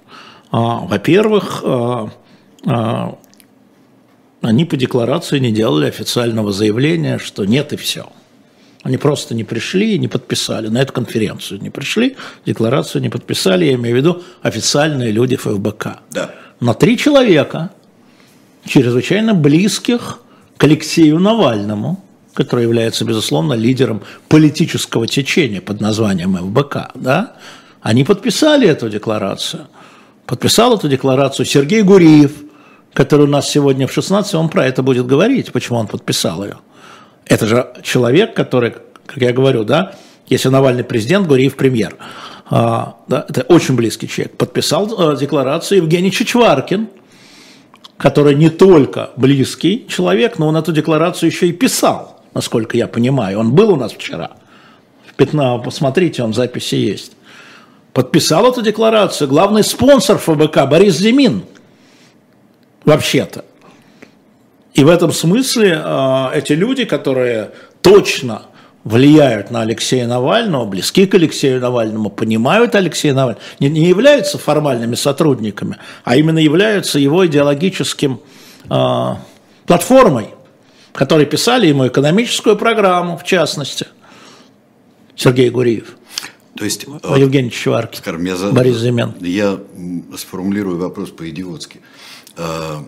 А, во-первых, а, а, они по декларации не делали официального заявления, что нет и все. Они просто не пришли и не подписали на эту конференцию. Не пришли, декларацию не подписали, я имею в виду официальные люди ФБК. Да. Но три человека, чрезвычайно близких к Алексею Навальному, который является, безусловно, лидером политического течения под названием ФБК, да, они подписали эту декларацию – Подписал эту декларацию Сергей Гуриев, который у нас сегодня в 16, он про это будет говорить, почему он подписал ее. Это же человек, который, как я говорю, да, если Навальный президент, Гуриев премьер. А, да, это очень близкий человек. Подписал а, декларацию Евгений Чичваркин, который не только близкий человек, но он эту декларацию еще и писал, насколько я понимаю. Он был у нас вчера. В Пятна, посмотрите, он записи есть подписал эту декларацию главный спонсор ФБК Борис Зимин, вообще-то. И в этом смысле э, эти люди, которые точно влияют на Алексея Навального, близки к Алексею Навальному, понимают Алексея Навального, не, не являются формальными сотрудниками, а именно являются его идеологическим э, платформой, которые писали ему экономическую программу, в частности, Сергей Гуриев. То есть, Евгений Чуваркин, скажем, я за, Борис Зимен. Я сформулирую вопрос по-идиотски. А,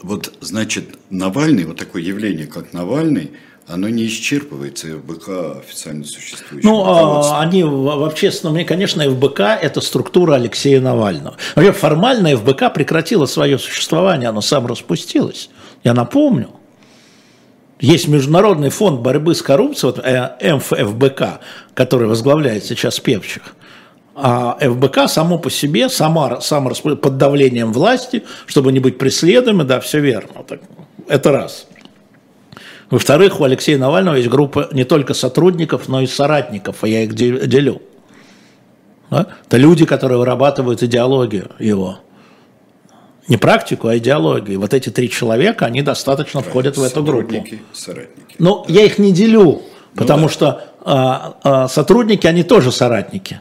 вот, значит, Навальный, вот такое явление, как Навальный, оно не исчерпывается ФБК официально существующим. Ну, а, они в общественном, конечно, ФБК – это структура Алексея Навального. Вообще, формально ФБК прекратило свое существование, оно сам распустилось. Я напомню. Есть Международный фонд борьбы с коррупцией, вот, э, МФБК, который возглавляет сейчас Певчих. А ФБК само по себе, сама, сама под давлением власти, чтобы не быть преследуемым, да, все верно. Так, это раз. Во-вторых, у Алексея Навального есть группа не только сотрудников, но и соратников, а я их делю. Да? Это люди, которые вырабатывают идеологию его. Не практику, а идеологию. Вот эти три человека, они достаточно входят в эту группу. Соратники. Но я их не делю, потому ну, да. что а, а, сотрудники, они тоже соратники.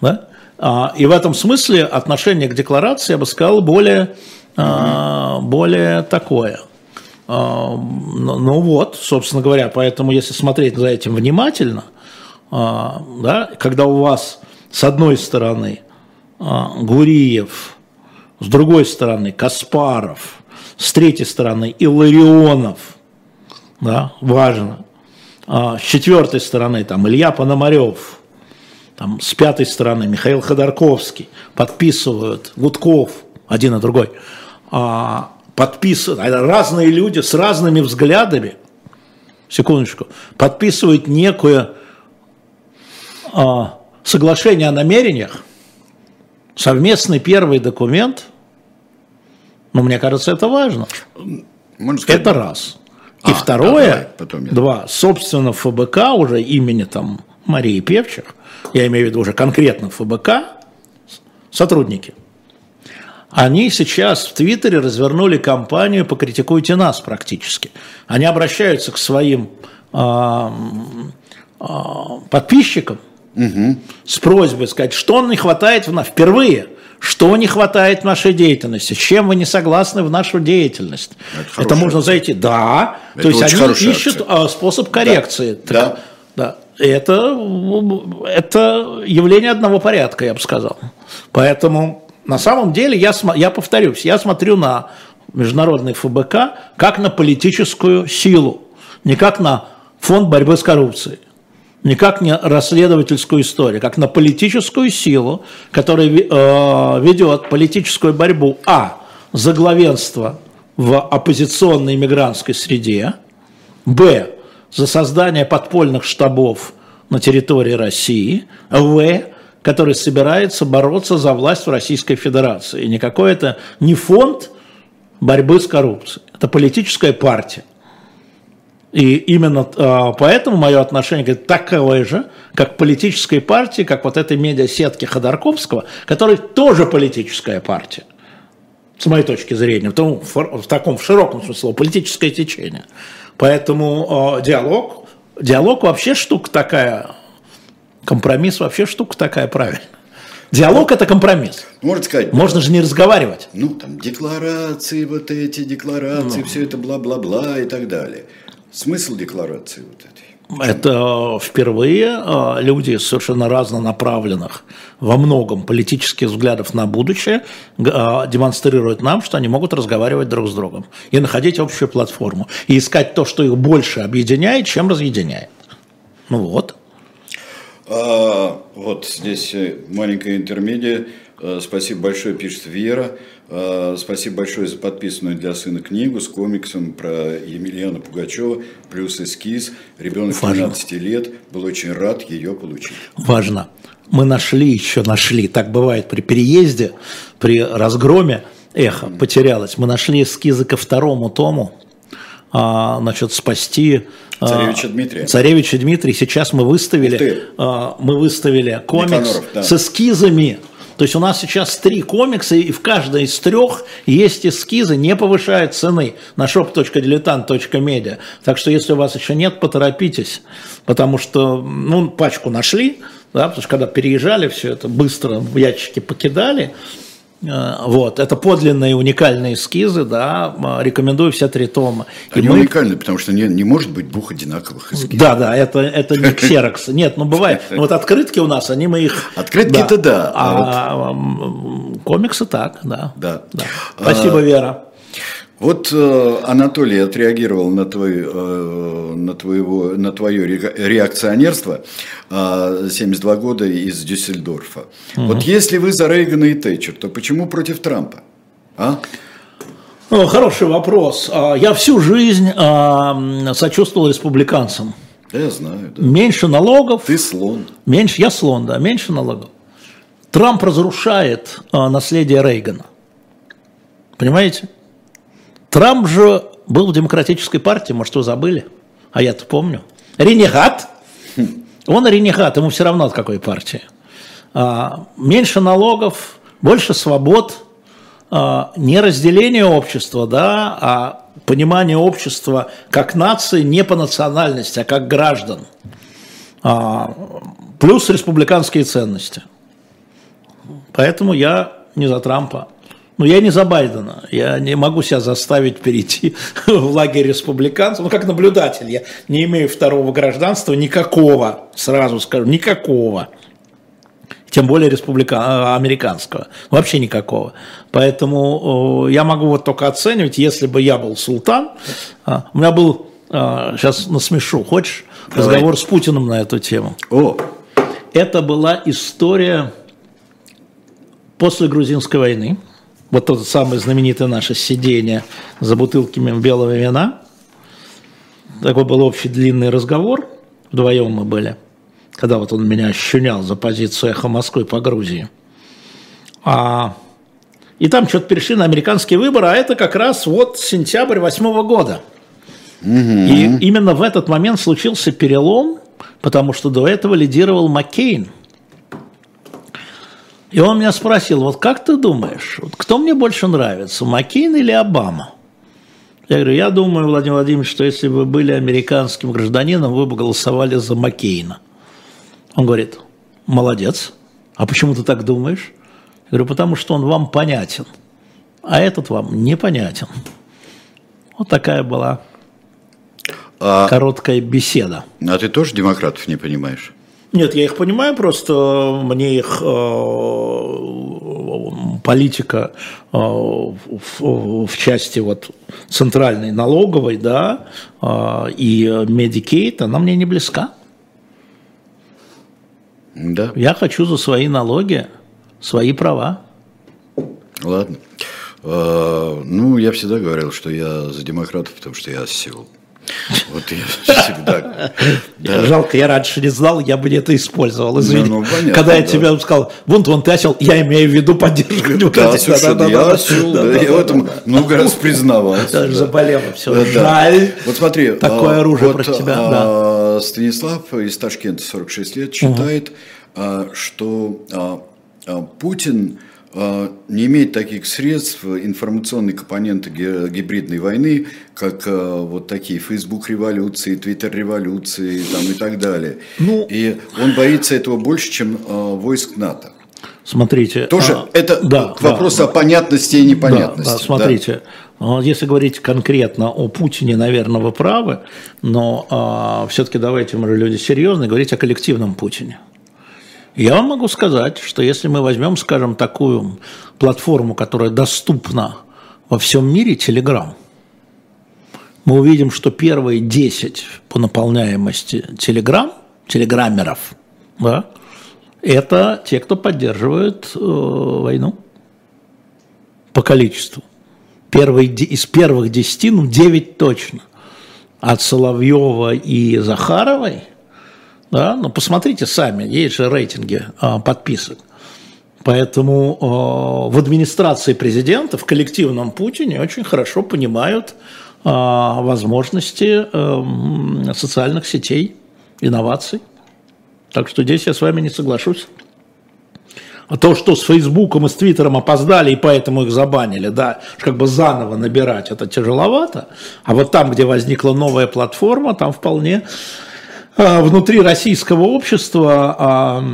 Да? А, и в этом смысле отношение к декларации, я бы сказал, более, а, более такое. А, ну, ну вот, собственно говоря, поэтому если смотреть за этим внимательно, а, да, когда у вас с одной стороны а, Гуриев, с другой стороны Каспаров, с третьей стороны Илларионов, да, важно. А, с четвертой стороны там Илья Пономарев, там, с пятой стороны Михаил Ходорковский, подписывают Гудков, один и другой, а, подписывают, разные люди с разными взглядами, секундочку, подписывают некое а, соглашение о намерениях, совместный первый документ, ну, мне кажется, это важно. Можно сказать, это раз. И а, второе, давай, потом я... два, собственно, ФБК уже имени там Марии Певчих, я имею в виду уже конкретно ФБК, сотрудники, они сейчас в Твиттере развернули кампанию «Покритикуйте нас» практически. Они обращаются к своим э, э, подписчикам угу. с просьбой сказать, что не хватает в нас впервые – что не хватает в нашей деятельности? С чем вы не согласны в нашу деятельность? Это, это можно зайти. Да. Это То есть они ищут акция. способ коррекции. Да. Так, да. Это, это явление одного порядка, я бы сказал. Поэтому на самом деле я, я повторюсь, я смотрю на международный ФБК как на политическую силу, не как на фонд борьбы с коррупцией не как не расследовательскую историю, как на политическую силу, которая э, ведет политическую борьбу а. за главенство в оппозиционной иммигрантской среде, б. за создание подпольных штабов на территории России, в. который собирается бороться за власть в Российской Федерации. И никакой это не фонд борьбы с коррупцией, это политическая партия. И именно э, поэтому мое отношение говорит, такое же, как политической партии, как вот этой медиасетки Ходорковского, которая тоже политическая партия, с моей точки зрения, в, том, в таком в широком смысле, политическое течение. Поэтому э, диалог, диалог вообще штука такая, компромисс вообще штука такая правильная. Диалог – это компромисс. Можно сказать. Можно же не разговаривать. Ну, там, декларации, вот эти декларации, ну. все это бла-бла-бла и так далее. Смысл декларации вот этой? Это впервые а, люди совершенно разнонаправленных во многом политических взглядов на будущее а, демонстрируют нам, что они могут разговаривать друг с другом и находить общую платформу и искать то, что их больше объединяет, чем разъединяет. Ну вот. А, вот здесь э, маленькая интермедия. Э, спасибо большое, пишет Вера. Э, спасибо большое за подписанную для сына книгу с комиксом про Емельяна Пугачева, плюс эскиз. Ребенок Важно. 12 лет, был очень рад ее получить. Важно. Мы нашли, еще нашли, так бывает при переезде, при разгроме, эхо потерялось. Мы нашли эскизы ко второму тому, а, значит, спасти а, Царевича Дмитрия. Царевича Дмитрия. Сейчас мы выставили, а, мы выставили комикс да. с эскизами то есть у нас сейчас три комикса, и в каждой из трех есть эскизы, не повышая цены на shop.diletant.media. Так что если у вас еще нет, поторопитесь, потому что ну, пачку нашли, да, потому что когда переезжали, все это быстро в ящики покидали, вот, это подлинные уникальные эскизы, да, рекомендую все три тома. Они мы... уникальны, потому что не, не может быть двух одинаковых эскизов. Да, да, это, это не ксерокс. Нет, ну бывает. Ну, вот открытки у нас, они мы их... Открытки-то да. А, а вот... комиксы так, да. Да. да. Спасибо, а... Вера. Вот э, Анатолий отреагировал на, твой, э, на, твоего, на твое реакционерство э, 72 года из Дюссельдорфа. Угу. Вот если вы за Рейгана и Тэтчер, то почему против Трампа? А? Хороший вопрос. А, я всю жизнь а, сочувствовал республиканцам. Я знаю, да. Меньше налогов. Ты слон. Меньше, я слон, да, меньше налогов. Трамп разрушает а, наследие Рейгана. Понимаете? Трамп же был в демократической партии, может, вы забыли? А я-то помню. Ренегат. Он ренегат, ему все равно от какой партии. А, меньше налогов, больше свобод, а, не разделение общества, да, а понимание общества как нации не по национальности, а как граждан. А, плюс республиканские ценности. Поэтому я не за Трампа. Ну, я не за Байдена. Я не могу себя заставить перейти в лагерь республиканцев. Ну, как наблюдатель. Я не имею второго гражданства никакого, сразу скажу, никакого. тем более республика... а, американского, вообще никакого. Поэтому я могу вот только оценивать, если бы я был султан, а, у меня был, сейчас насмешу, хочешь, Давай. разговор с Путиным на эту тему. О. Это была история после грузинской войны, вот то самое знаменитое наше сидение за бутылками белого вина, такой был общий длинный разговор, вдвоем мы были, когда вот он меня ощунял за позицию эхо Москвы по Грузии. А, и там что-то перешли на американские выборы, а это как раз вот сентябрь восьмого года. Угу. И именно в этот момент случился перелом, потому что до этого лидировал Маккейн. И он меня спросил, вот как ты думаешь, вот кто мне больше нравится, Маккейн или Обама? Я говорю, я думаю, Владимир Владимирович, что если бы вы были американским гражданином, вы бы голосовали за Маккейна. Он говорит, молодец. А почему ты так думаешь? Я говорю, потому что он вам понятен, а этот вам непонятен. Вот такая была а, короткая беседа. А ты тоже демократов не понимаешь? Нет, я их понимаю, просто мне их э, политика э, в, части вот центральной налоговой, да, э, и Medicaid, она мне не близка. Да. Я хочу за свои налоги, свои права. Ладно. Ну, я всегда говорил, что я за демократов, потому что я осел. Вот я всегда... Да. Жалко, я раньше не знал, я бы это использовал, извини. Ну, ну, понятно, Когда я да. тебе сказал, вон, вон ты осел, я имею в виду поддержку демократии. Да, да, да, я осел, да, я в этом много раз признавался. Даже заболело все, жаль. Вот смотри. Такое а, оружие против тебя, а, Станислав из Ташкента, 46 лет, считает, а, что Путин не имеет таких средств информационной компоненты гибридной войны, как а, вот такие Facebook революции, Twitter революции там, и так далее. Ну, и он боится этого больше, чем а, войск НАТО. Смотрите. Тоже а, это да, к вопросу да, о понятности и непонятности. Да, да, смотрите, да. если говорить конкретно о Путине, наверное, вы правы, но а, все-таки давайте мы люди серьезные, говорить о коллективном Путине. Я вам могу сказать, что если мы возьмем, скажем, такую платформу, которая доступна во всем мире, Telegram, мы увидим, что первые 10 по наполняемости Telegram, телеграммеров, да, это те, кто поддерживает э, войну по количеству. Первые, из первых 10, ну 9 точно. От Соловьева и Захаровой – да? Но посмотрите сами, есть же рейтинги а, подписок. Поэтому а, в администрации президента, в коллективном Путине очень хорошо понимают а, возможности а, социальных сетей, инноваций. Так что здесь я с вами не соглашусь. А то, что с Фейсбуком и с Твиттером опоздали, и поэтому их забанили, да, как бы заново набирать, это тяжеловато. А вот там, где возникла новая платформа, там вполне внутри российского общества а,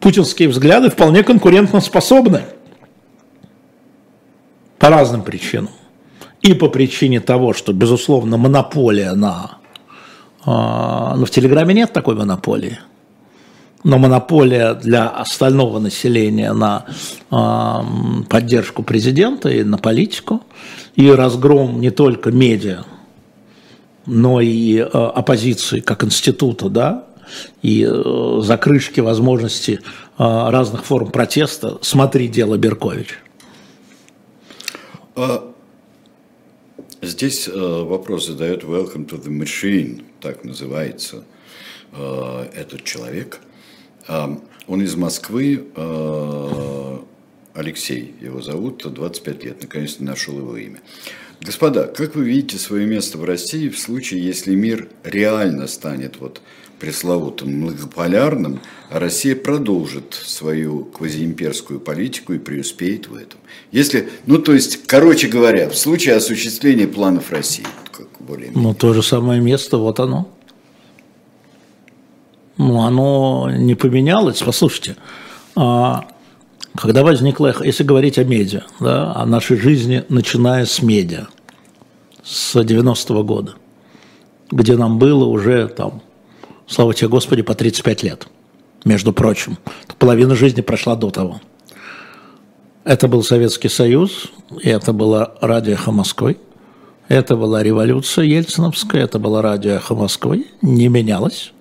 путинские взгляды вполне конкурентоспособны по разным причинам. И по причине того, что, безусловно, монополия на... А, но в Телеграме нет такой монополии. Но монополия для остального населения на поддержку президента и на политику, и разгром не только медиа, но и э, оппозиции как института, да, и э, закрышки возможности э, разных форм протеста. Смотри дело Беркович. А, здесь вопрос задает Welcome to the Machine, так называется этот человек. А, он из Москвы, Алексей его зовут, 25 лет, наконец-то нашел его имя. Господа, как вы видите свое место в России в случае, если мир реально станет вот пресловутым многополярным, а Россия продолжит свою квазиимперскую политику и преуспеет в этом? Если, ну то есть, короче говоря, в случае осуществления планов России, как более Ну то же самое место, вот оно. Ну оно не поменялось. Послушайте, а когда возникла, если говорить о медиа, да, о нашей жизни, начиная с медиа, с 90-го года, где нам было уже, там, слава тебе Господи, по 35 лет. между прочим. Половина жизни прошла до того. Это был Советский Союз, и это было радио «Эхо Москвы». Это была революция ельциновская, это было радио «Эхо Москвы». Не менялось.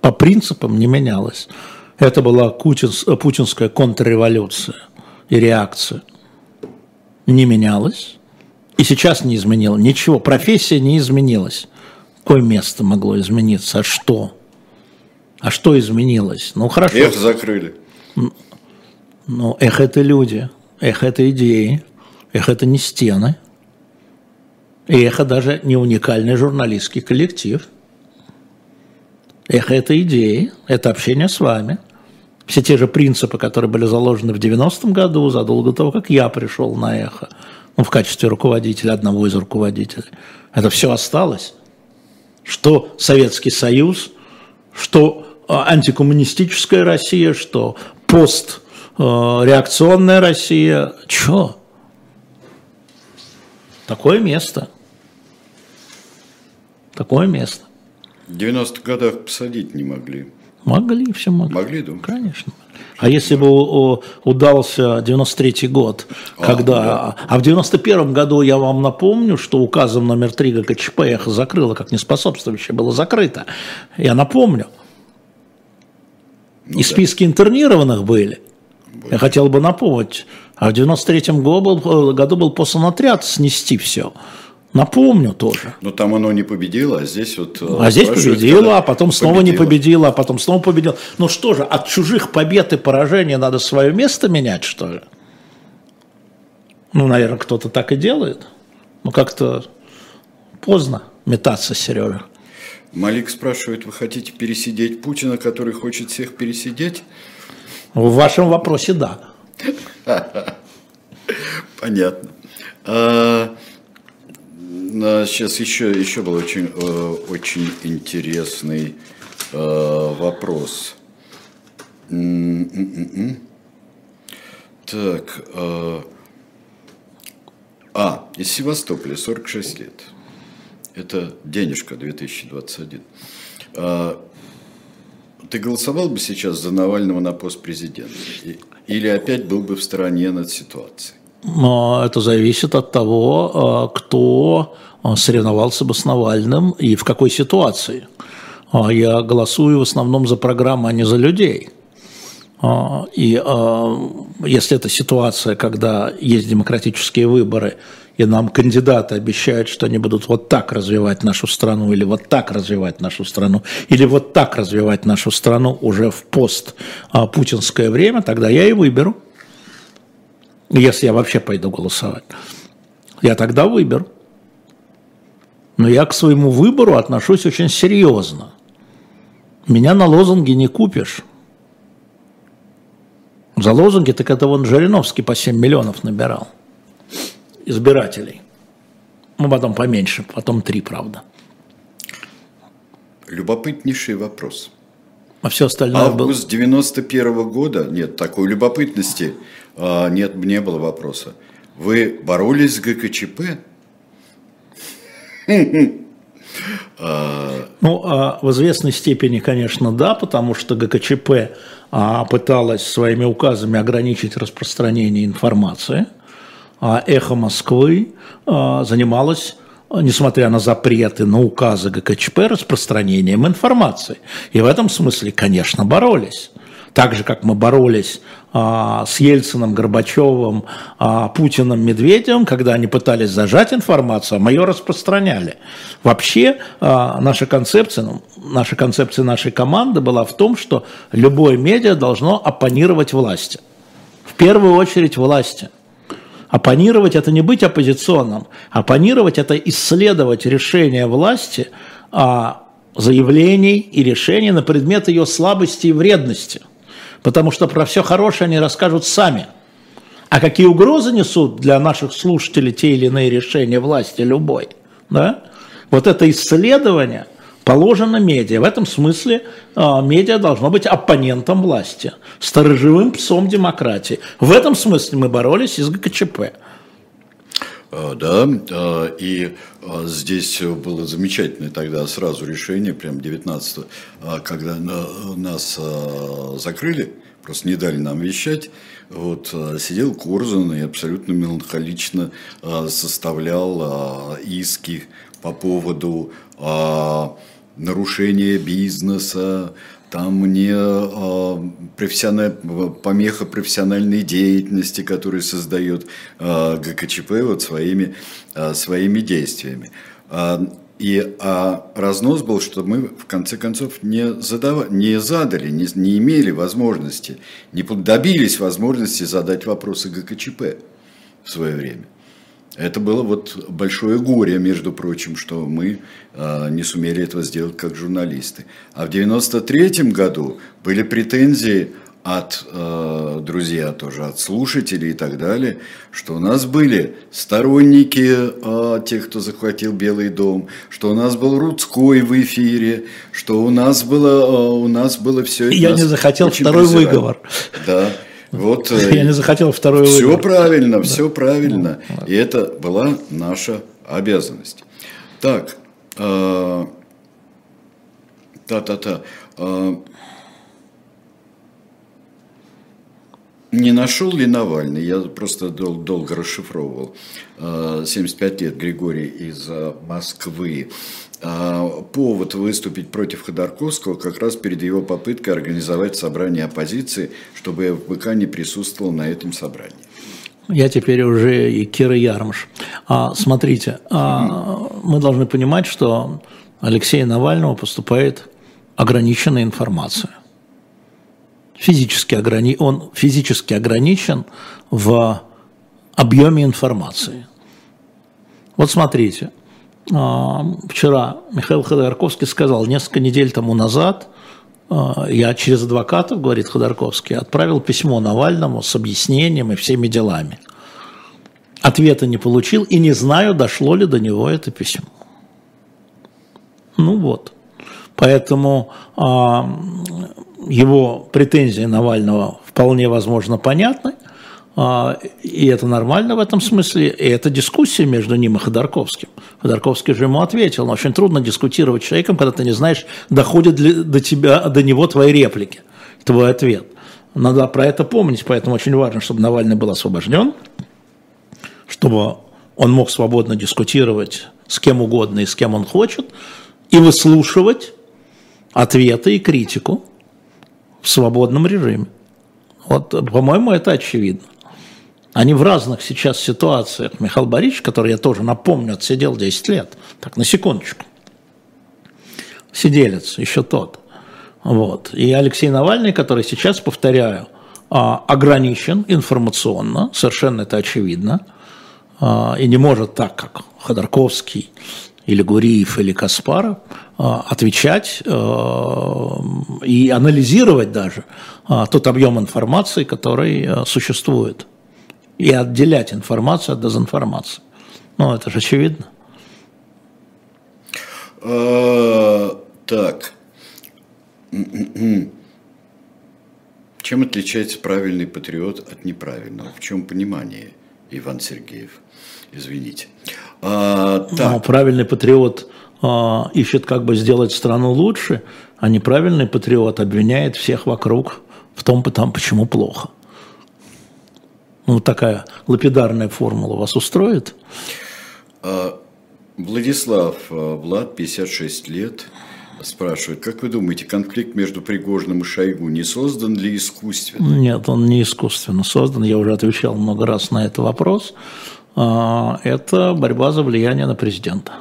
По принципам не менялось. Это была путинс, путинская контрреволюция и реакция. Не менялось. И сейчас не изменило. Ничего. Профессия не изменилась. Какое место могло измениться? А что? А что изменилось? Ну хорошо. Эх, закрыли. Ну, эх, это люди, эх, это идеи, эх, это не стены. И эхо даже не уникальный журналистский коллектив. Эхо – это идеи, это общение с вами. Все те же принципы, которые были заложены в 90-м году, задолго до того, как я пришел на эхо, ну, в качестве руководителя, одного из руководителей. Это все осталось. Что Советский Союз, что а, антикоммунистическая Россия, что постреакционная Россия. Чё? Такое место. Такое место. В 90-х годах посадить не могли. Могли, все могли. Могли, да? Конечно. А если бы удался 93-й год, а, когда... Да. А в 91-м году, я вам напомню, что указом номер 3 ГКЧП эхо закрыло, как неспособствующее было закрыто. Я напомню. Ну, И да. списки интернированных были. были. Я хотел бы напомнить. А в 93-м году, году был послан отряд снести все. Напомню тоже. Но там оно не победило, а здесь вот... Э, а здесь победило, а потом снова победило. не победило, а потом снова победило. Ну что же, от чужих побед и поражений надо свое место менять, что ли? Ну, наверное, кто-то так и делает. Ну, как-то поздно метаться, Сережа. Малик спрашивает, вы хотите пересидеть Путина, который хочет всех пересидеть? В вашем вопросе да. Понятно. Сейчас еще, еще был очень, э, очень интересный э, вопрос. Так, э, а, из Севастополя, 46 лет. Это денежка 2021. А, ты голосовал бы сейчас за Навального на пост президента? Или опять был бы в стороне над ситуацией? Это зависит от того, кто соревновался бы с Навальным и в какой ситуации. А я голосую в основном за программу, а не за людей. А, и а, если это ситуация, когда есть демократические выборы, и нам кандидаты обещают, что они будут вот так развивать нашу страну, или вот так развивать нашу страну, или вот так развивать нашу страну уже в пост-путинское время, тогда я и выберу. Если я вообще пойду голосовать. Я тогда выберу. Но я к своему выбору отношусь очень серьезно. Меня на лозунге не купишь. За лозунги так это вон Жириновский по 7 миллионов набирал избирателей. Ну, потом поменьше, потом 3, правда. Любопытнейший вопрос. А все остальное Август был... 91 -го года, нет, такой любопытности, нет, не было вопроса. Вы боролись с ГКЧП? Ну, а в известной степени, конечно, да, потому что ГКЧП а, пыталась своими указами ограничить распространение информации, а «Эхо Москвы» занималась несмотря на запреты, на указы ГКЧП, распространением информации. И в этом смысле, конечно, боролись так же, как мы боролись а, с Ельциным, Горбачевым, а, Путиным, Медведевым, когда они пытались зажать информацию, а мы ее распространяли. Вообще а, наша концепция, ну, наша концепция нашей команды была в том, что любое медиа должно оппонировать власти. В первую очередь власти. Оппонировать – это не быть оппозиционным. Оппонировать – это исследовать решения власти, заявлений и решений на предмет ее слабости и вредности – потому что про все хорошее они расскажут сами. А какие угрозы несут для наших слушателей те или иные решения власти, любой, да? вот это исследование положено медиа. В этом смысле э, медиа должно быть оппонентом власти, сторожевым псом демократии. В этом смысле мы боролись из ГКЧП. А, да, а, и а, здесь было замечательное тогда сразу решение, прям 19 когда нас закрыли, просто не дали нам вещать, вот, сидел Корзун и абсолютно меланхолично составлял иски по поводу нарушения бизнеса, там не э, помеха профессиональной деятельности, которую создает э, ГКЧП вот своими, э, своими действиями. Э, и а разнос был, что мы в конце концов не, задав... не задали, не, не имели возможности, не добились возможности задать вопросы ГКЧП в свое время. Это было вот большое горе, между прочим, что мы э, не сумели этого сделать как журналисты. А в 93 году были претензии от э, друзья тоже, от слушателей и так далее, что у нас были сторонники э, тех, кто захватил Белый дом, что у нас был Рудской в эфире, что у нас было, э, у нас было все. Я не захотел второй выговор. Да. Вот, Я не захотел второй Все выбор. правильно, все правильно. Ну, и это была наша обязанность. Так, э, та-та-та. Э, не нашел ли Навальный, я просто дол- долго расшифровывал, 75 лет Григорий из Москвы, а, повод выступить против Ходорковского как раз перед его попыткой организовать собрание оппозиции, чтобы ФБК не присутствовал на этом собрании. Я теперь уже и Кира Ярмаш. А, смотрите, а, мы должны понимать, что Алексея Навального поступает ограниченная информация. Физически ограни... Он физически ограничен в объеме информации. Вот смотрите, а, вчера Михаил Ходорковский сказал, несколько недель тому назад а, я через адвокатов, говорит Ходорковский, отправил письмо Навальному с объяснением и всеми делами. Ответа не получил и не знаю, дошло ли до него это письмо. Ну вот. Поэтому а, его претензии Навального вполне возможно понятны. А, и это нормально в этом смысле, и это дискуссия между ним и Ходорковским. Ходорковский же ему ответил, но очень трудно дискутировать с человеком, когда ты не знаешь, доходят ли до тебя, до него твои реплики, твой ответ. Надо про это помнить, поэтому очень важно, чтобы Навальный был освобожден, чтобы он мог свободно дискутировать с кем угодно и с кем он хочет, и выслушивать ответы и критику в свободном режиме. Вот, по-моему, это очевидно. Они в разных сейчас ситуациях. Михаил Борисович, который я тоже напомню, отсидел 10 лет. Так, на секундочку. Сиделец, еще тот. Вот. И Алексей Навальный, который сейчас, повторяю, а, ограничен информационно, совершенно это очевидно, а, и не может так, как Ходорковский или Гуриев или Каспаров, а, отвечать и анализировать даже тот объем информации, который существует и отделять информацию от дезинформации. Ну, это же очевидно. А, так. Чем отличается правильный патриот от неправильного? В чем понимание, Иван Сергеев? Извините. А, так. Ну, правильный патриот а, ищет как бы сделать страну лучше, а неправильный патриот обвиняет всех вокруг в том, там, почему плохо. Ну, такая лапидарная формула вас устроит? А, Владислав а, Влад, 56 лет, спрашивает, как вы думаете, конфликт между Пригожным и Шойгу не создан ли искусственно? Нет, он не искусственно создан. Я уже отвечал много раз на этот вопрос. А, это борьба за влияние на президента.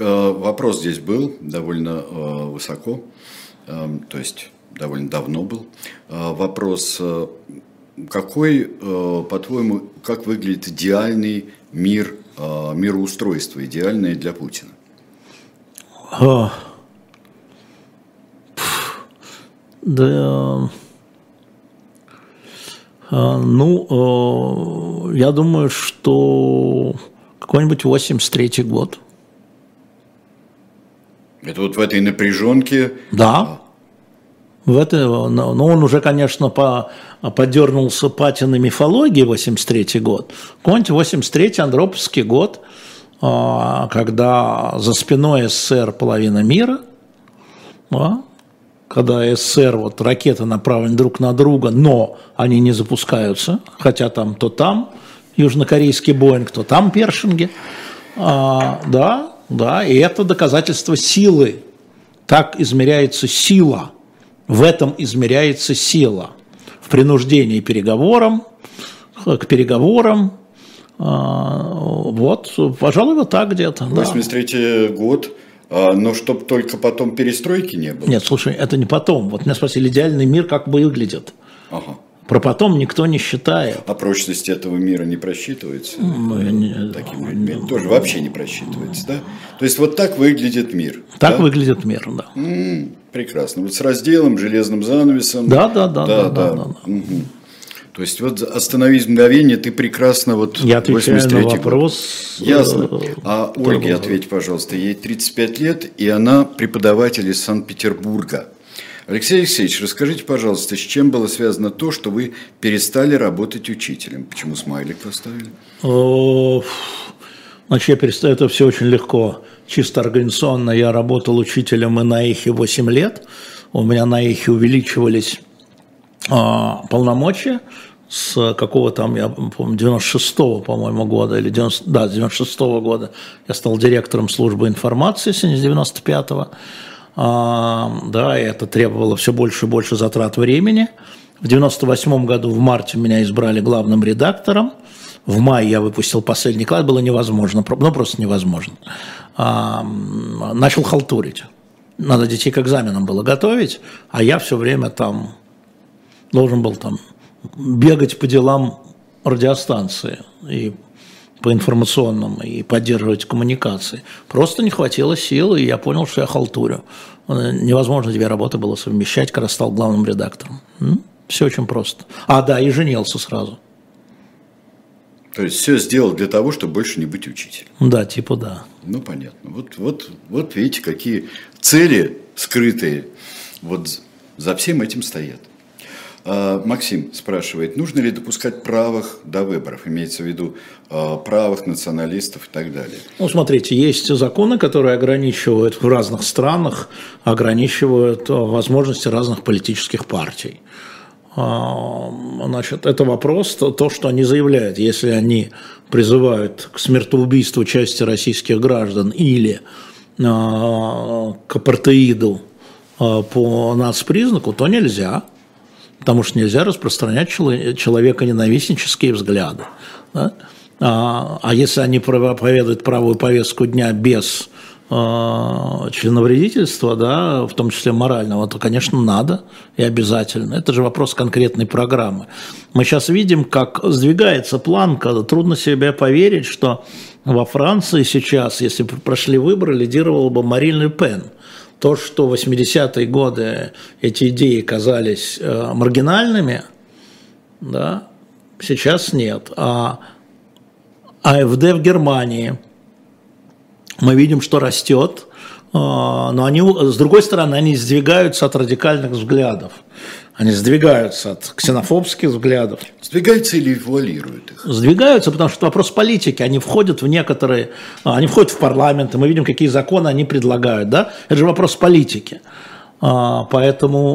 Вопрос здесь был довольно высоко, то есть довольно давно был. А, вопрос, э, какой, э, по-твоему, как выглядит идеальный мир, э, мироустройство, идеальное для Путина? А, да, а, ну, я думаю, что какой-нибудь 83-й год. Это вот в этой напряженке? Да. В это, но он уже, конечно, по, подернулся патиной мифологии 83 год. Какой-нибудь 83 Андроповский год, а, когда за спиной СССР половина мира, а, когда СССР, вот ракеты направлены друг на друга, но они не запускаются, хотя там то там южнокорейский Боинг, то там Першинги. А, да, да, и это доказательство силы. Так измеряется сила. В этом измеряется сила. В принуждении переговорам, к переговорам. А, вот, пожалуй, вот так где-то. да. 83 год, а, но чтоб только потом перестройки не было. Нет, слушай, это не потом. Вот меня спросили, идеальный мир как бы выглядит. Ага. Про потом никто не считает. А прочность этого мира не просчитывается? Ну, не- Таким людьми тоже вообще не просчитывается, да? То есть вот так выглядит мир. Так да? выглядит мир, да. М, Прекрасно. Вот с разделом, железным занавесом. Да, да, да, да, да, да. Мгм. То есть вот остановись мгновение, ты прекрасно вот Я отвечаю на 83-й год. вопрос. Ясно. э, А Ольге ответь, пожалуйста. Ей 35 лет, и она преподаватель из Санкт-Петербурга. Алексей Алексеевич, расскажите, пожалуйста, с чем было связано то, что вы перестали работать учителем? Почему смайлик поставили? Значит, я перестаю, это все очень легко. Чисто организационно я работал учителем и на эхе 8 лет. У меня на эхе увеличивались а, полномочия с какого там, я помню, 96-го, по-моему, года, или 90, да, 96-го года я стал директором службы информации, если не с 95-го. А, да, и это требовало все больше и больше затрат времени. В 98 году в марте меня избрали главным редактором. В мае я выпустил последний класс, было невозможно, ну просто невозможно. А, начал халтурить. Надо детей к экзаменам было готовить, а я все время там должен был там бегать по делам радиостанции и по информационным, и поддерживать коммуникации. Просто не хватило сил, и я понял, что я халтурю. Э, Невозможно две работы было совмещать, когда стал главным редактором. Все очень просто. А, да, и женился сразу. То есть все сделал для того, чтобы больше не быть учителем. Да, типа да. Ну, понятно. Вот, вот, вот видите, какие цели скрытые вот за всем этим стоят. А, Максим спрашивает, нужно ли допускать правых до выборов, имеется в виду а, правых националистов и так далее. Ну, смотрите, есть законы, которые ограничивают в разных странах, ограничивают э, возможности разных политических партий. А, Значит, это вопрос, то, то, что они заявляют. Если они призывают к смертоубийству части российских граждан или а, к апартеиду а, по нацпризнаку, то нельзя. Потому что нельзя распространять чело- человеконенавистнические взгляды. да. А, а если они проповедуют правую повестку дня без э, членовредительства, да, в том числе морального, то, конечно, надо и обязательно. Это же вопрос конкретной программы. Мы сейчас видим, как сдвигается планка. Трудно себе поверить, что во Франции сейчас, если прошли выборы, лидировала бы Марин Ле Пен. То, что в 80-е годы эти идеи казались э, маргинальными, да, сейчас нет. А АФД в Германии, мы видим, что растет, а, но они, с другой стороны, они сдвигаются от радикальных взглядов. Они сдвигаются от ксенофобских взглядов. Сдвигаются или вуалируют их? Сдвигаются, потому что вопрос политики. Они входят в некоторые, а, они входят в парламент, и мы видим, какие законы они предлагают. Да? Это же вопрос политики. А, Поэтому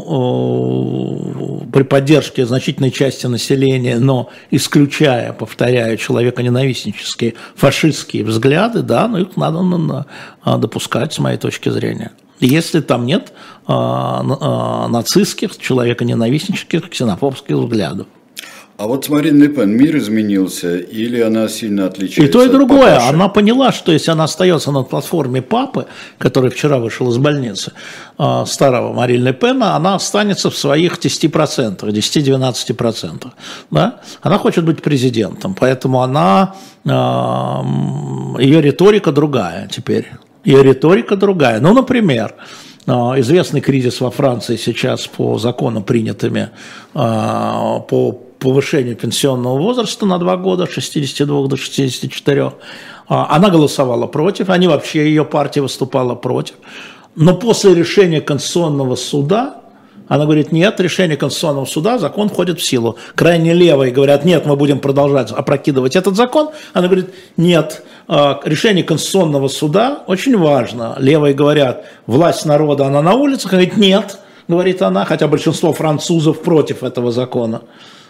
при поддержке значительной части населения, но исключая, повторяю, человеконенавистнические фашистские взгляды, да, ну их надо на- на- а, допускать, с моей точки зрения. Если там нет а, а, нацистских, человеконенавистнических, ксенофобских взглядов. А вот с Марин Ле Пен мир изменился или она сильно отличается И то, и другое. папаши? Она поняла, что если она остается на платформе папы, который вчера вышел из больницы, э, старого Марин Ле Пена, она останется в своих 10%, 10-12%. Да? Она хочет быть президентом, поэтому она, э, ее риторика другая теперь. Ее риторика другая. Ну, например, э, известный кризис во Франции сейчас по законам, принятыми э, по повышению пенсионного возраста на два года, с 62 до 64. А, Она голосовала против, они вообще, ее партия выступала против. Но после решения Конституционного суда Она говорит, нет, решение Конституционного суда, закон входит в силу. Крайне левые говорят, нет, мы будем продолжать опрокидывать этот закон. Она говорит, нет, а, решение Конституционного суда очень важно. Левые говорят, власть народа, она на улицах. Она говорит, нет, говорит она, хотя большинство французов против этого закона.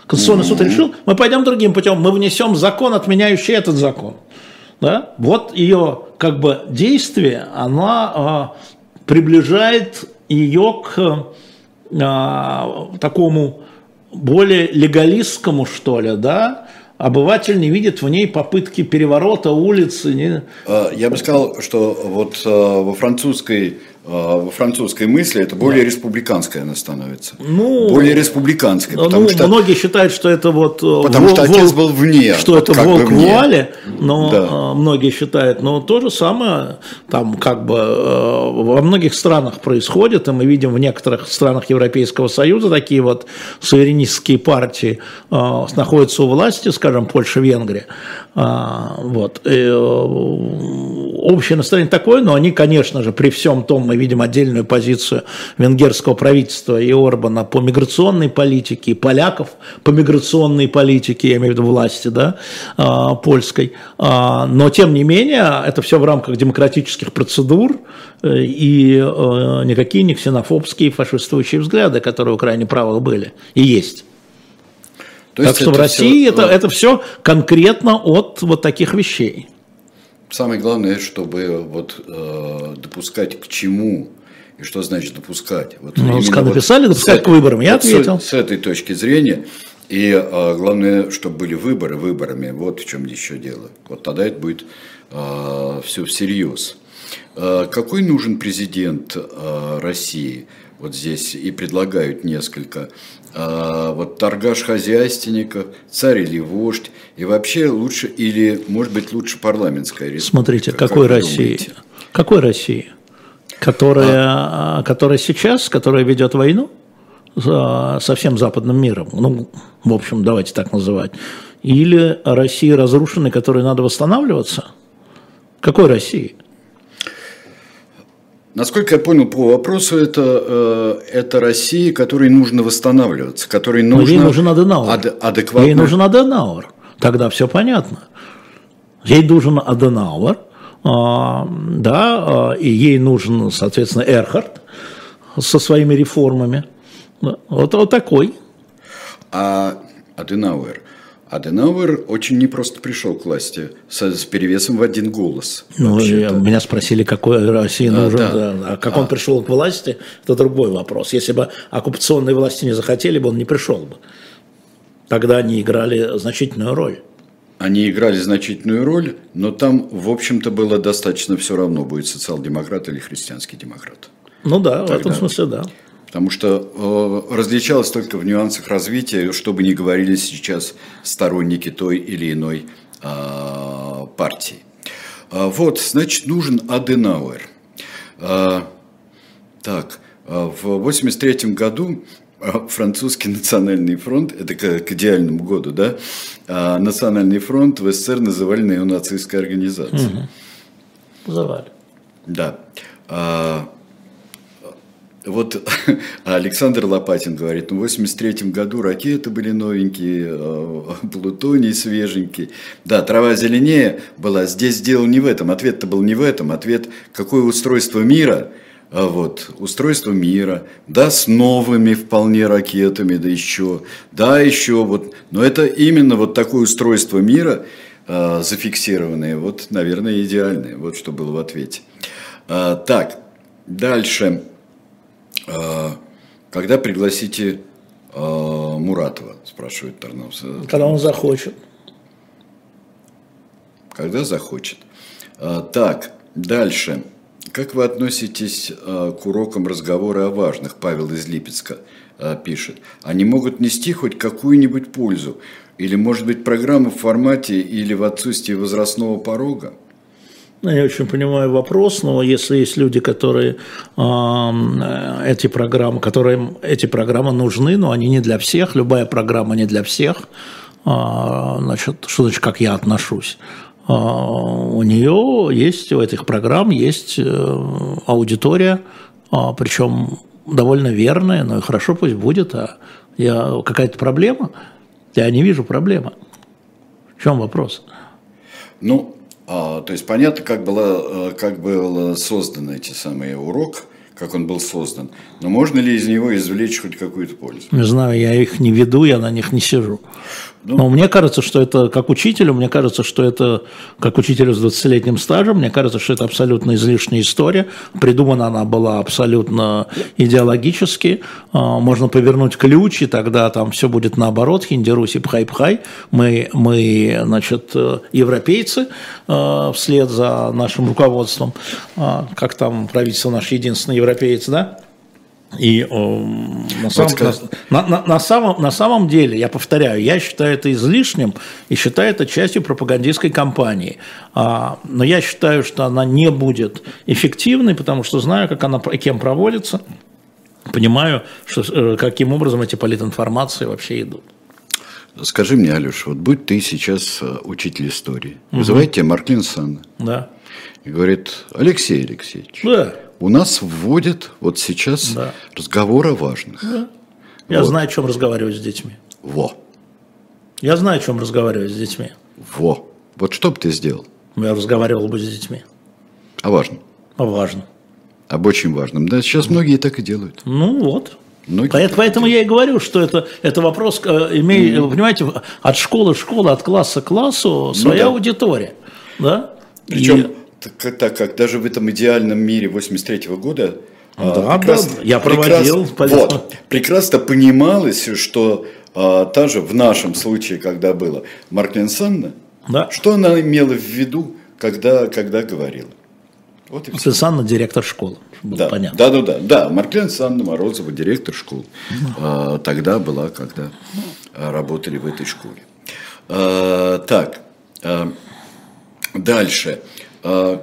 Конституционный суд решил, мы пойдем другим путем, мы внесем закон, отменяющий этот закон. Да? Вот ее как бы действие, она э, приближает ее к э, такому более легалистскому, что ли, да, обыватель не видит в ней попытки переворота улицы. Не... Я бы сказал, что вот во французской а, во французской мысли это более да. республиканская она становится. Ну, более республиканской. Ну, потому ну, что, многие считают, что это вот... Э, потому вол, что отец был вне. Что вот это волк в вуале, но да. А, многие считают. Но то же самое там как бы э, во многих странах происходит, и мы видим в некоторых странах Европейского Союза такие вот суверенистские партии э, находятся у власти, скажем, Польша, Венгрия. А, вот. И, общее настроение такое, но они, конечно же, при всем том, мы видим отдельную позицию венгерского правительства и Орбана по миграционной политике, и поляков по миграционной политике, я имею в виду власти, да, а, польской. А, но, тем не менее, это все в рамках демократических процедур, э, и э, никакие не ксенофобские фашистующие взгляды, которые у крайне правых были и есть. То так что в России все... это, это все конкретно от вот таких вещей. Самое главное, чтобы вот э, допускать к чему и что значит допускать. Вот ну, написали вот допускать к выборам, я вот ответил. С, с этой точки зрения. И э, главное, чтобы были выборы выборами. Вот в чем еще дело. Вот тогда это будет э, все всерьез. Э, какой нужен президент э, России? Вот здесь и предлагают несколько. А, вот торгаш хозяйственников, царь или вождь, и вообще лучше, или, может быть, лучше парламентская республика. Смотрите, какой как России? Какой России? Которая, а. которая сейчас, которая ведет войну со всем западным миром, ну, в общем, давайте так называть, или России разрушенной, которой надо восстанавливаться? Какой России? Насколько я понял по вопросу, это, э, это Россия, которой нужно восстанавливаться, которой нужно... ей нужен Аденауэр. Ад, адекватно... Ей нужен Аденауэр. Тогда все понятно. Ей нужен Аденауэр, а, да, а, и ей нужен, соответственно, Эрхард со своими реформами. Вот, вот такой. А Аденауэр – Аденауэр очень непросто пришел к власти с, с перевесом в один голос. Ну, я, меня спросили, какой России а, нужен, да. а как а. он пришел к власти, это другой вопрос. Если бы оккупационные власти не захотели бы, он не пришел бы. Тогда они играли значительную роль. Они играли значительную роль, но там, в общем-то, было достаточно все равно, будет социал-демократ или христианский демократ. Ну да, Тогда. в этом смысле да. Потому что э, различалось только в нюансах развития, что бы ни говорили сейчас сторонники той или иной э, партии. Э, вот, значит, нужен Аденауэр. Э, так, в 1983 году французский национальный фронт, это к, к идеальному году, да, э, национальный фронт в СССР называли неонацистской организацией. Угу. Называли. Да. Вот Александр Лопатин говорит, ну, в 83 году ракеты были новенькие, э, плутоний свеженький. Да, трава зеленее была, здесь дело не в этом, ответ-то был не в этом, ответ, какое устройство мира, а вот, устройство мира, да, с новыми вполне ракетами, да еще, да, еще вот, но это именно вот такое устройство мира, э, зафиксированное, вот, наверное, идеальное, вот что было в ответе. А, так, дальше. А, когда пригласите а, Муратова, спрашивает Тарнов. Когда он захочет. Когда захочет. А, так, дальше. Как вы относитесь к урокам разговора о важных? Павел из Липецка пишет. Они могут нести хоть какую-нибудь пользу? Или, может быть, программа в формате или в отсутствии возрастного порога? Ну, я очень понимаю вопрос, но если есть люди, которые э, эти программы, которым эти программы нужны, но они не для всех, любая программа не для всех, э, значит, что значит, как я отношусь? Э, у нее есть, у этих программ есть э, аудитория, э, причем довольно верное, но и хорошо пусть будет, а я какая-то проблема? Я не вижу проблемы. В чем вопрос? Ну, а, то есть понятно, как, было, э, как был создан эти самые урок, как он был создан. Но можно ли из него извлечь хоть какую-то пользу? Не знаю, я их не веду, я на них не сижу. Ну, Но мне кажется, что это, как учителю, мне кажется, что это, как учителю с 20-летним стажем, мне кажется, что это абсолютно излишняя история. Придумана она была абсолютно идеологически. А, можно повернуть ключ, и тогда там все будет наоборот. Хинди-Руси, пхай-пхай. Мы, мы, значит, европейцы э, вслед за нашим руководством. А, как там правительство наш единственный европеец, да? И э, на, самом, на, на, на, самом, на самом деле, я повторяю, я считаю это излишним и считаю это частью пропагандистской кампании. А, но я считаю, что она не будет эффективной, потому что знаю, как она кем проводится, понимаю, что, э, каким образом эти политинформации вообще идут. Скажи мне, Алеша, вот будь ты сейчас э, учитель истории, угу. вызывает тебя Марклин Санна. Да. И говорит, Алексей Алексеевич. Да у нас вводят вот сейчас да. разговоры важных. Да. Я вот. знаю, о чем разговаривать с детьми. Во. Я знаю, о чем разговаривать с детьми. Во. Вот что бы ты сделал? Я разговаривал бы с детьми. А важно? А важно. Об очень важном. Да, сейчас многие так и делают. Ну вот. Многие поэтому поэтому я и говорю, что это, это вопрос, э, имеет, mm-hmm. понимаете, от школы к школе, от класса к классу своя ну, да. аудитория. Да? Причем и так, так как даже в этом идеальном мире 83 -го года а, да, прекрасно, да, я проводил. Прекрасно, вот, прекрасно понималось, что а, та же в нашем случае, когда было Марклин Санна, да. что она имела в виду, когда, когда говорила. Вот и Санна директор школы. Да, понятно. да, да, да, да. Марклин Санна Морозова, директор школы. А, тогда была, когда работали в этой школе. А, так, а, дальше. А,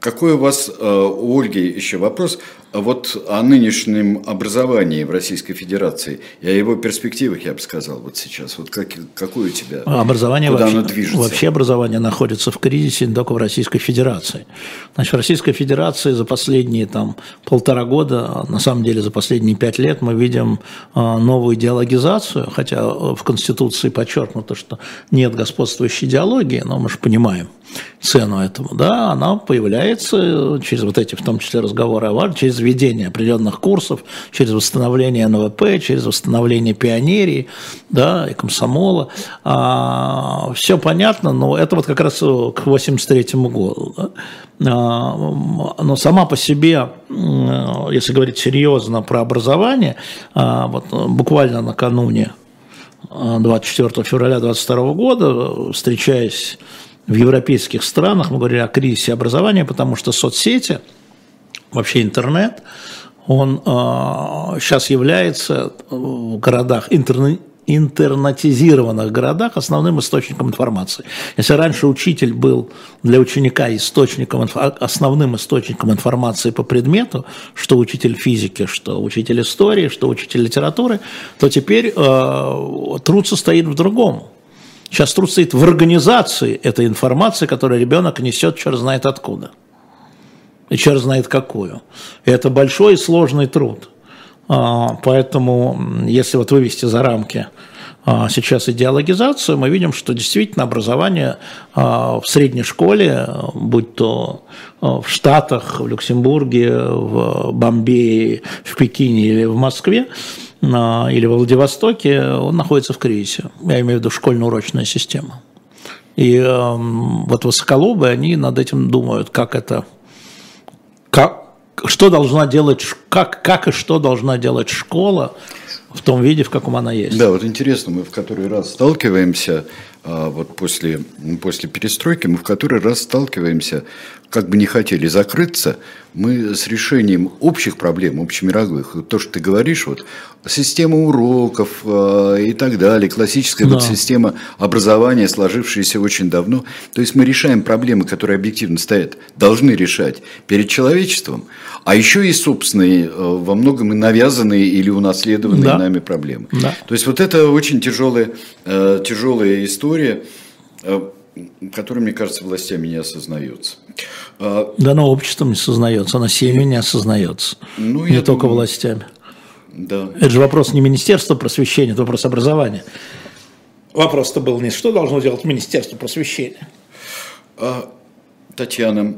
какой у вас, а, у Ольги еще вопрос? А вот о нынешнем образовании в Российской Федерации и о его перспективах, я бы сказал, вот сейчас. Вот как, какое у тебя? Образование куда вообще, оно движется? Вообще образование находится в кризисе не только в Российской Федерации. Значит, в Российской Федерации за последние там, полтора года, на самом деле за последние пять лет мы видим новую идеологизацию, хотя в Конституции подчеркнуто, что нет господствующей идеологии, но мы же понимаем цену этому, да, она появляется через вот эти, в том числе, разговоры о важности, через введение определенных курсов, через восстановление НВП, через восстановление пионерии, да, и комсомола. А, все понятно, но это вот как раз к 83 году. Да. А, но сама по себе, если говорить серьезно про образование, а, вот буквально накануне 24 февраля 2022 года, встречаясь в европейских странах, мы говорили о кризисе образования, потому что соцсети, вообще интернет, он э, сейчас является в городах, интернет, интернетизированных городах основным источником информации. Если раньше учитель был для ученика источником, основным источником информации по предмету, что учитель физики, что учитель истории, что учитель литературы, то теперь э, труд состоит в другом. Сейчас труд стоит в организации этой информации, которую ребенок несет черт знает откуда. И черт знает какую. И это большой и сложный труд. А, поэтому, если вот вывести за рамки а, сейчас идеологизацию, мы видим, что действительно образование а, в средней школе, будь то в Штатах, в Люксембурге, в Бомбее, в Пекине или в Москве, или во Владивостоке, он находится в кризисе. Я имею в виду школьно-урочная система. И э, вот высоколобы, они над этим думают, как это, как, что должна делать, как, как и что должна делать школа в том виде, в каком она есть. Да, вот интересно, мы в который раз сталкиваемся, а, вот после, после перестройки, мы в который раз сталкиваемся как бы не хотели закрыться, мы с решением общих проблем, общемировых, то, что ты говоришь, вот, система уроков э, и так далее, классическая да. вот система образования, сложившаяся очень давно, то есть мы решаем проблемы, которые объективно стоят, должны решать перед человечеством, а еще и собственные, э, во многом и навязанные или унаследованные да. нами проблемы. Да. То есть вот это очень тяжелая, э, тяжелая история, которая, мне кажется, властями не осознается. А, да, но обществом не осознается, она семьей не осознается, ну, не только думаю, властями. Да. Это же вопрос не Министерства просвещения, это вопрос образования. Вопрос-то был не что должно делать Министерство просвещения. А, Татьяна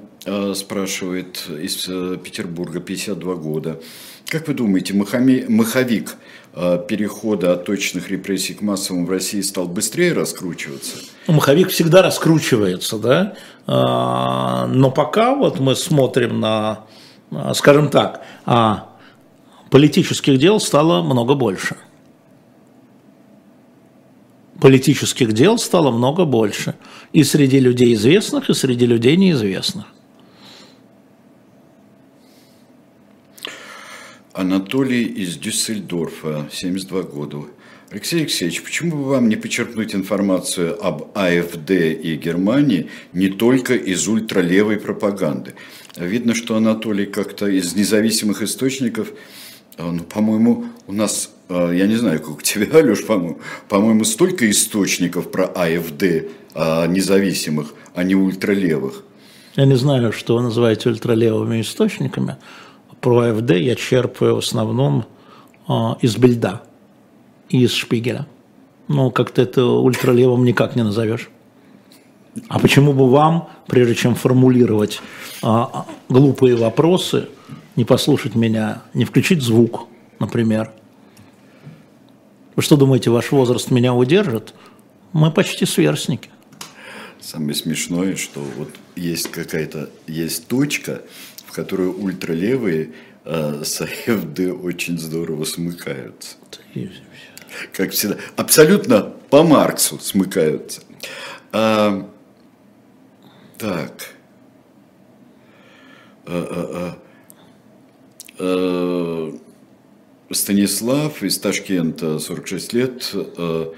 спрашивает из а, Петербурга, 52 года. Как вы думаете, махами, маховик а, перехода от точных репрессий к массовым в России стал быстрее раскручиваться? Маховик всегда раскручивается, да, а, но пока вот мы смотрим на, а, скажем так, а, политических дел стало много больше. Политических дел стало много больше. И среди людей известных, и среди людей неизвестных. Анатолий из Дюссельдорфа, 72 года. Алексей Алексеевич, почему бы вам не почерпнуть информацию об АФД и Германии не только из ультралевой пропаганды? Видно, что Анатолий как-то из независимых источников, а, ну, по-моему, у нас, а, я не знаю, как у тебя, Алеш, по-моему, по-моему, столько источников про АФД а, независимых, а не ультралевых. Я не знаю, что вы называете ультралевыми источниками. Про АФД я черпаю в основном из Бельда и из Шпигеля. Ну, как-то это ультралевым никак не назовешь. А почему бы вам, прежде чем формулировать а, глупые вопросы, не послушать меня, не включить звук, например? Вы что думаете, ваш возраст меня удержит? Мы почти сверстники. Самое смешное, что вот есть какая-то, есть точка, в которую ультралевые э, с АФД очень здорово смыкаются. Как всегда. Абсолютно по Марксу смыкаются. А, так. А, а, а. А, Станислав из Ташкента, 46 лет, а,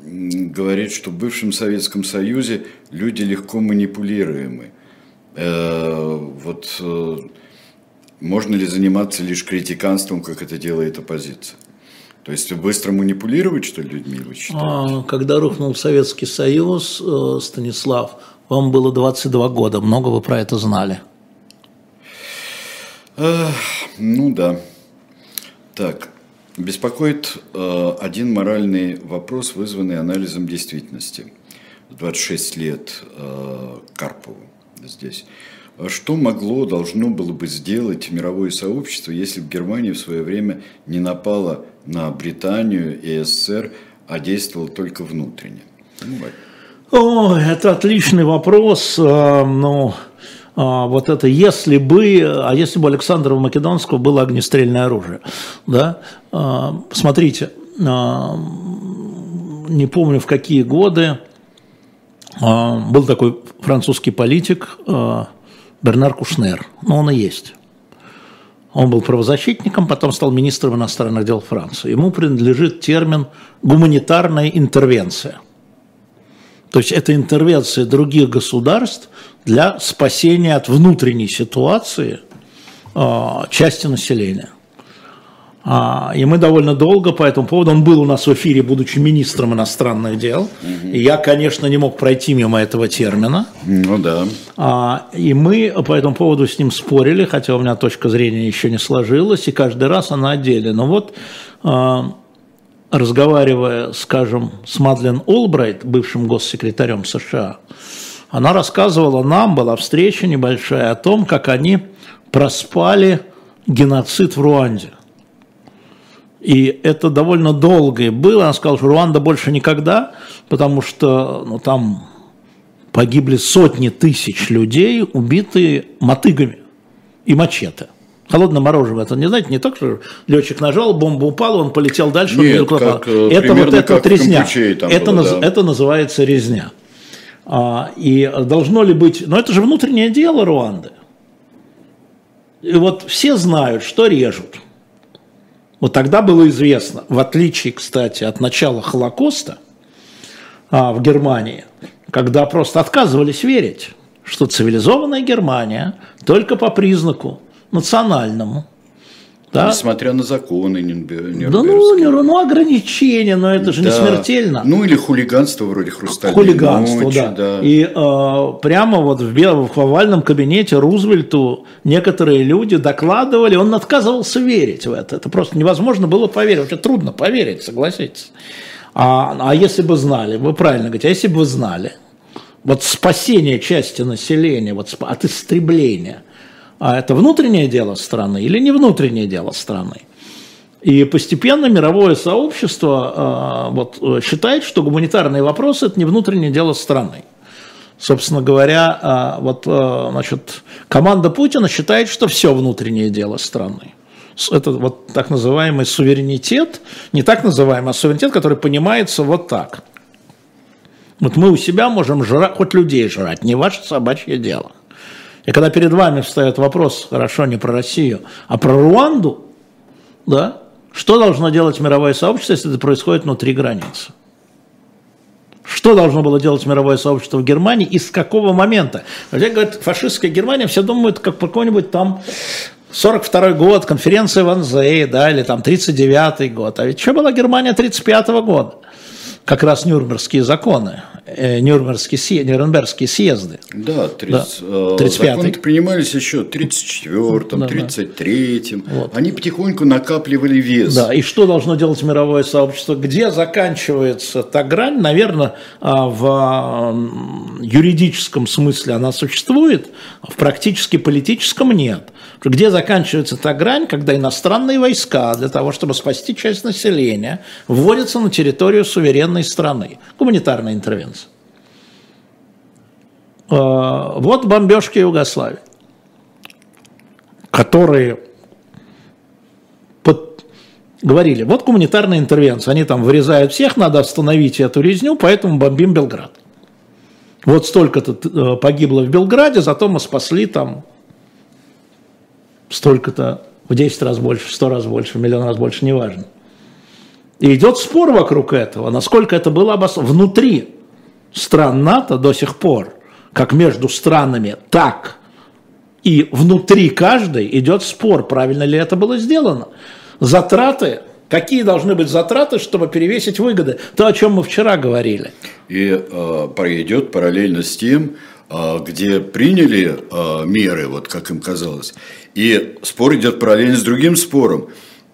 говорит, что в бывшем Советском Союзе люди легко манипулируемы. А, вот а, можно ли заниматься лишь критиканством, как это делает оппозиция? То есть быстро манипулировать, что ли, людьми вы считаете? А, когда рухнул Советский Союз, э, Станислав, вам было 22 года, много вы про это знали? А, ну да. Так, беспокоит э, один моральный вопрос, вызванный анализом действительности. 26 лет э, Карпову здесь. Что могло, должно было бы сделать мировое сообщество, если бы Германия в свое время не напала на Британию и СССР, а действовала только внутренне? О, это отличный вопрос. А, ну, а, вот это если бы, а если бы Александра Македонского было огнестрельное оружие, да? А, смотрите, не помню в какие годы был такой французский политик Бернар Кушнер, но он и есть. Он был правозащитником, потом стал министром иностранных дел Франции. Ему принадлежит термин «гуманитарная интервенция». То есть это интервенция других государств для спасения от внутренней ситуации э, части населения. А, и мы довольно долго по этому поводу, он был у нас в эфире, будучи министром иностранных дел, и я, конечно, не мог пройти мимо этого термина. Ну да. А, и мы по этому поводу с ним спорили, хотя у меня точка зрения еще не сложилась, и каждый раз она отдельно. Но вот а, разговаривая, скажем, с Мадлен Олбрайт, бывшим госсекретарем США, она рассказывала нам, была встреча небольшая, о том, как они проспали геноцид в Руанде – и это довольно долго было. Она сказала, что Руанда больше никогда, потому что ну, там погибли сотни тысяч людей, убитые мотыгами и мачете. Холодное мороженое, это не знаете, не так, что летчик нажал, бомба упала, он полетел дальше. Нет, он как, э, это вот это вот резня. Это, было, да. это называется резня. А, и должно ли быть, но это же внутреннее дело Руанды. И вот все знают, что режут. Вот тогда было известно, в отличие, кстати, от начала Холокоста а, в Германии, когда просто отказывались верить, что цивилизованная Германия только по признаку национальному Да? Несмотря на законы Нюрнбе- Да ну, Нюрнбергские. не- ну ограничения, но это же не Да. смертельно. Ну или хулиганство вроде хрустальной Хулиганство, ночи, да. И э, прямо вот в, бел- в овальном кабинете Рузвельту некоторые люди докладывали, он отказывался верить в это. Это просто невозможно было поверить. Вообще трудно поверить, согласитесь. А, а если бы знали, вы правильно говорите, а если бы вы знали, вот спасение части населения вот, от истребления, а это внутреннее дело страны или не внутреннее дело страны? И постепенно мировое сообщество э, вот, считает, что гуманитарные вопросы – это не внутреннее дело страны. Собственно говоря, э, вот, э, значит, команда Путина считает, что все внутреннее дело страны. Это вот так называемый суверенитет, не так называемый, а суверенитет, который понимается вот так. Вот мы у себя можем жрать, хоть людей жрать, не ваше собачье дело. И когда перед вами встает вопрос, хорошо, не про Россию, а про Руанду, да, что должно делать мировое сообщество, если это происходит внутри границы? Что должно было делать мировое сообщество в Германии и с какого момента? Хотя, говорят, фашистская Германия, все думают, как по какой-нибудь там 42 год, конференция в Анзее, да, или там 39 год. А ведь что была Германия 35 года? Как раз Нюрнбергские законы, э, Нюрнбергские, Нюрнбергские съезды. Да, 30, э, 35-й. законы принимались еще в 34-м, Да, да. 33-м. Вот. Они потихоньку накапливали вес. Да, и что должно делать мировое сообщество? Где заканчивается та грань? Наверное, а, в юридическом смысле она существует, а в практически политическом нет. Где заканчивается та грань, когда иностранные войска для того, чтобы спасти часть населения, вводятся на территорию суверенной страны? Гуманитарная интервенция. А, Вот бомбежки Югославии, которые под- говорили, вот гуманитарная интервенция, они там вырезают всех, надо остановить эту резню, поэтому бомбим Белград. Вот столько-то э, погибло в Белграде, зато мы спасли там столько-то в 10 раз больше, в 100 раз больше, в миллион раз больше, неважно. И идет спор вокруг этого, насколько это было обос... внутри стран НАТО до сих пор, как между странами, так и внутри каждой идет спор, правильно ли это было сделано. Затраты, какие должны быть затраты, чтобы перевесить выгоды? То, о чем мы вчера говорили. И э, пройдет параллельно с тем, где приняли э, меры, вот как им казалось, и спор идет параллельно с другим спором.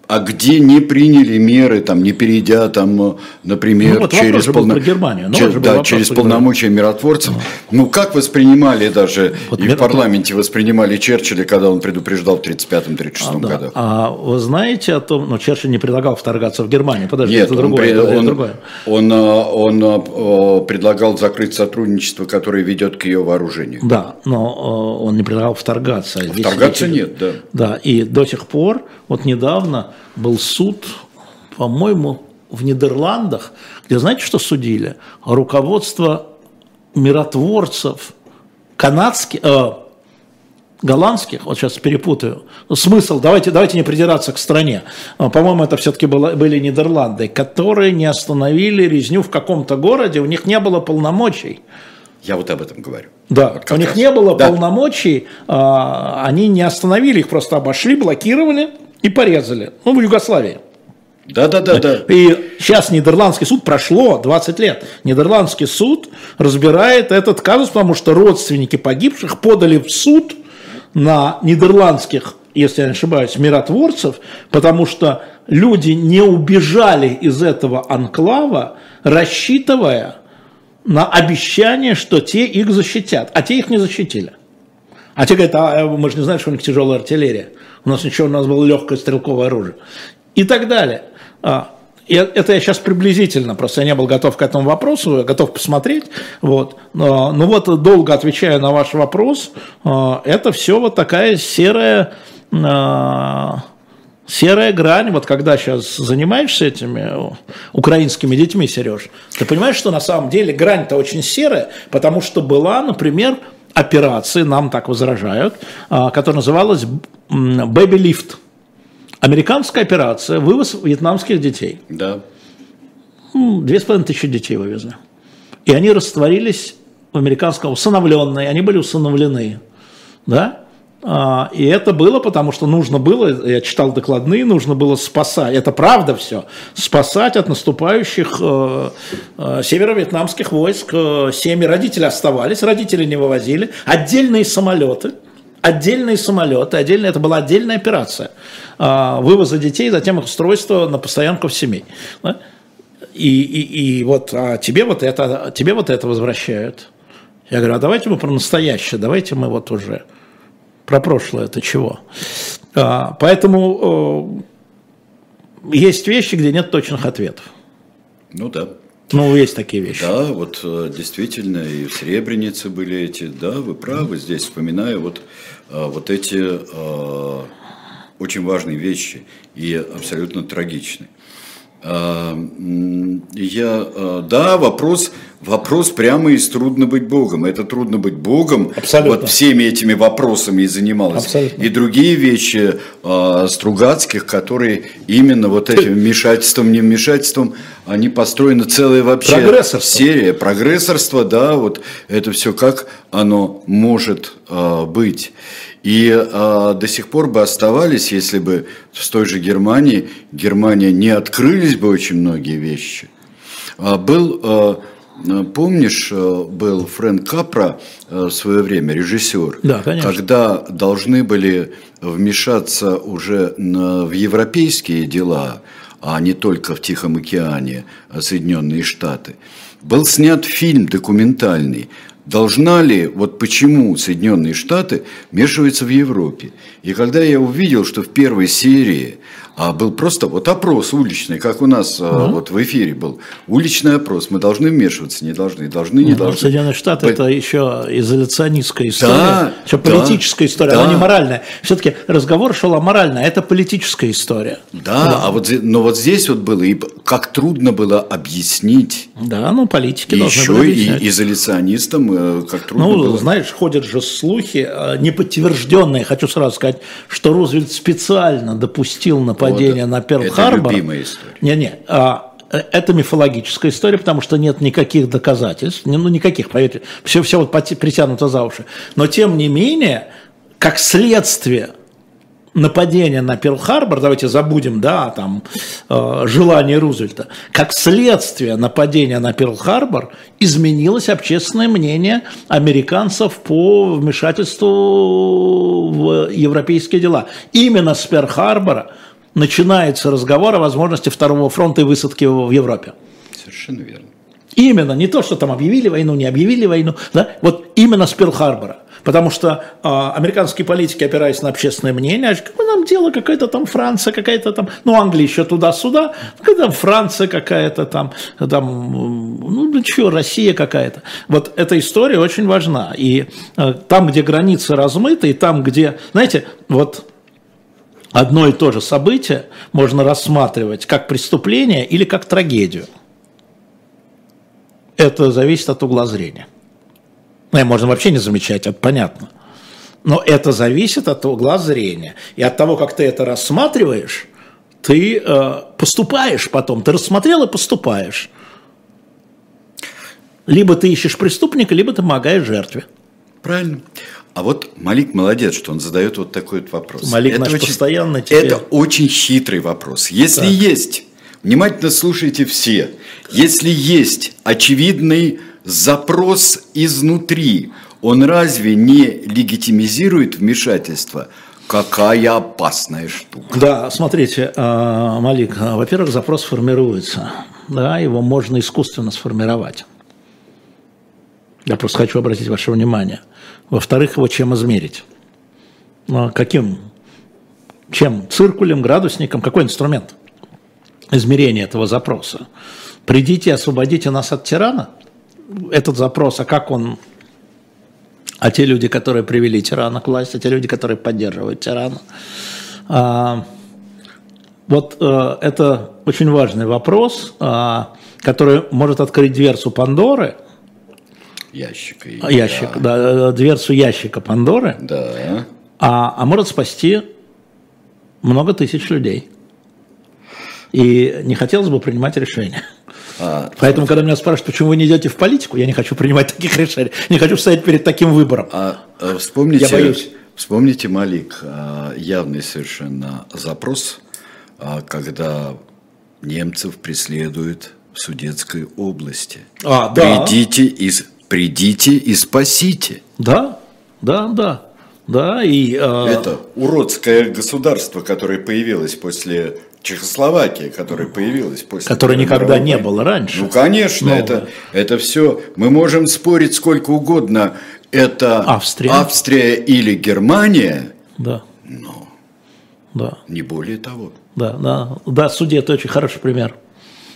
А где не приняли меры, там, не перейдя, там, э, например, Ну, вот через, был про Германию. Ну, че- да, через полномочия миротворцев. Ну, как воспринимали даже, Вот и мир- в парламенте воспринимали Черчилля, когда он предупреждал в 1935-1936 Да. годах? А вы знаете о том, ну, Черчилль не предлагал вторгаться в Германию. Подожди, Нет, это он, другое. пред- это он, другое. он, э, он, э, предлагал закрыть сотрудничество, которое ведет к ее вооружению. Да, но он не предлагал вторгаться. Здесь Вторгаться речь- нет, да. Да, и до сих пор, вот недавно был суд, по-моему, в Нидерландах, где, знаете, что судили? Руководство миротворцев канадских, э, голландских, вот сейчас перепутаю, Ну, смысл, давайте, давайте не придираться к стране, А, по-моему, это все-таки были Нидерланды, которые не остановили резню в каком-то городе, у них не было полномочий. Я вот об этом говорю. Да, Вот у них раз. не было Да. полномочий, а, они не остановили их, просто обошли, блокировали и порезали. Ну, в Югославии. Да, да, да, да. И сейчас Нидерландский суд, прошло 20 лет, Нидерландский суд разбирает этот казус, потому что родственники погибших подали в суд на нидерландских, если я не ошибаюсь, миротворцев, потому что люди не убежали из этого анклава, рассчитывая на обещание, что те их защитят, а те их не защитили. А те говорят, а мы же не знаем, что у них тяжелая артиллерия. У нас ничего, у нас было легкое стрелковое оружие. И так далее. А, и это я сейчас приблизительно, просто я не был готов к этому вопросу, я готов посмотреть. Вот. Ну вот, долго отвечая на ваш вопрос, а, это все вот такая серая, а, серая грань. Вот когда сейчас занимаешься этими украинскими детьми, Сереж, ты понимаешь, что на самом деле грань-то очень серая, потому что была, например, операции, нам так возражают, а, которая называлась «Baby Lift». Американская операция, вывоз вьетнамских детей. Да. Две с половиной тысячи детей вывезли. И они растворились в американском, усыновленные, они были усыновлены. Да? А, и это было, потому что нужно было, я читал докладные, нужно было спасать, это правда все, спасать от наступающих э, э, северо-вьетнамских войск. Э, семьи родители оставались, родители не вывозили. Отдельные самолеты, отдельные самолеты, отдельно, это была отдельная операция э, вывоза детей, затем их устройства на постоянку в семей. И, и, и вот а тебе вот это, тебе вот это возвращают. Я говорю, а давайте мы про настоящее, давайте мы вот уже про прошлое это чего. А, поэтому э, есть вещи, где нет точных ответов. Ну да. Ну, есть такие вещи. Да, вот э, действительно, и в Сребренице были эти, да, вы правы, здесь вспоминаю вот, э, вот эти очень важные вещи и абсолютно трагичные. А, я, а, да, вопрос, вопрос прямо из «Трудно быть Богом». Это «Трудно быть Богом». Абсолютно. Вот всеми этими вопросами и занималась. Абсолютно. И другие вещи э, Стругацких, которые именно вот этим вмешательством, не вмешательством, они построены целая вообще серия. Прогрессорство, да, вот это все как оно может э, быть. И а, до сих пор бы оставались, если бы в той же Германии, Германия не открылись бы очень многие вещи. А, был, а, помнишь, был Фрэнк Капра в свое время, режиссер, да, конечно. когда должны были вмешаться уже на, в европейские дела, а не только в Тихом океане, а Соединенные Штаты. Был снят фильм документальный Должна ли, вот почему Соединенные Штаты вмешиваются в Европе? И когда я увидел, что в первой серии а был просто вот опрос уличный, как у нас угу. вот в эфире был. Уличный опрос. Мы должны вмешиваться, не должны, должны, не ну, должны. Соединенные Штаты По... это еще изоляционистская история, да, еще политическая да, история, да. она не моральная. Все-таки разговор шел о моральной, а это политическая история. Да, да, а вот но вот здесь вот было, и как трудно было объяснить. Да, ну политики и еще и изоляционистам э, как трудно ну, было. знаешь, ходят же слухи, э, неподтвержденные, хочу сразу сказать, что Рузвельт специально допустил нападение нападения вот, на Перл-Харбор. Это любимая история. Не-не, а, это мифологическая история, потому что нет никаких доказательств, ну никаких, поверьте, все, все вот притянуто за уши. Но тем не менее, как следствие нападения на Перл-Харбор, давайте забудем, да, там, э, желание Рузвельта, как следствие нападения на Перл-Харбор изменилось общественное мнение американцев по вмешательству в европейские дела. Именно с Перл-Харбора начинается разговор о возможности второго фронта и высадки в Европе. Совершенно верно. Именно, не то, что там объявили войну, не объявили войну, да? вот именно с Перл-Харбора. Потому что э, американские политики, опираясь на общественное мнение, какое нам дело, какая-то там Франция, какая-то там, ну, Англия еще туда-сюда, какая там Франция какая-то там, там, ну, ну что, Россия какая-то. Вот эта история очень важна. И э, там, где границы размыты, и там, где, знаете, вот одно и то же событие можно рассматривать как преступление или как трагедию. Это зависит от угла зрения. Ну, можно вообще не замечать, это понятно. Но это зависит от угла зрения. И от того, как ты это рассматриваешь, ты э, поступаешь потом. Ты рассмотрел и поступаешь. Либо ты ищешь преступника, либо ты помогаешь жертве. Правильно. А вот Малик молодец, что он задает вот такой вот вопрос. Малик это наш очень, постоянно тебе... Это очень хитрый вопрос. Если так. есть, внимательно слушайте все, если есть очевидный запрос изнутри, он разве не легитимизирует вмешательство? Какая опасная штука. Да, смотрите, а, Малик, а, во-первых, запрос формируется. Да, его можно искусственно сформировать. Я просто хочу обратить ваше внимание. Во-вторых, его чем измерить? Ну, каким? Чем? Циркулем, градусником? Какой инструмент измерения этого запроса? Придите, освободите нас от тирана? Этот запрос, а как он а те люди, которые привели тирана к власти, а те люди, которые поддерживают тирана. А, вот а, это очень важный вопрос, а, который может открыть дверцу Пандоры – ящика. А, ящик, да. да, дверцу ящика Пандоры. Да. А, а может спасти много тысяч людей. И не хотелось бы принимать решения. А, Поэтому, когда меня спрашивают, почему вы не идете в политику, я не хочу принимать таких решений, не хочу стоять перед таким выбором. А, а вспомните, я боюсь. Вспомните, Малик, а, явный совершенно запрос, а, когда немцев преследуют в Судетской области. А, да. Придите и, придите и спасите. Да, да, да. Да, и... э, Это уродское государство, которое появилось после Чехословакии, которое появилось после... Которое никогда не было раньше. Ну, конечно, Ну, это, это все... Мы можем спорить сколько угодно. Это Австрия. Австрия или Германия, Да, но да, не более того. да, да. Да, судья, это очень хороший пример.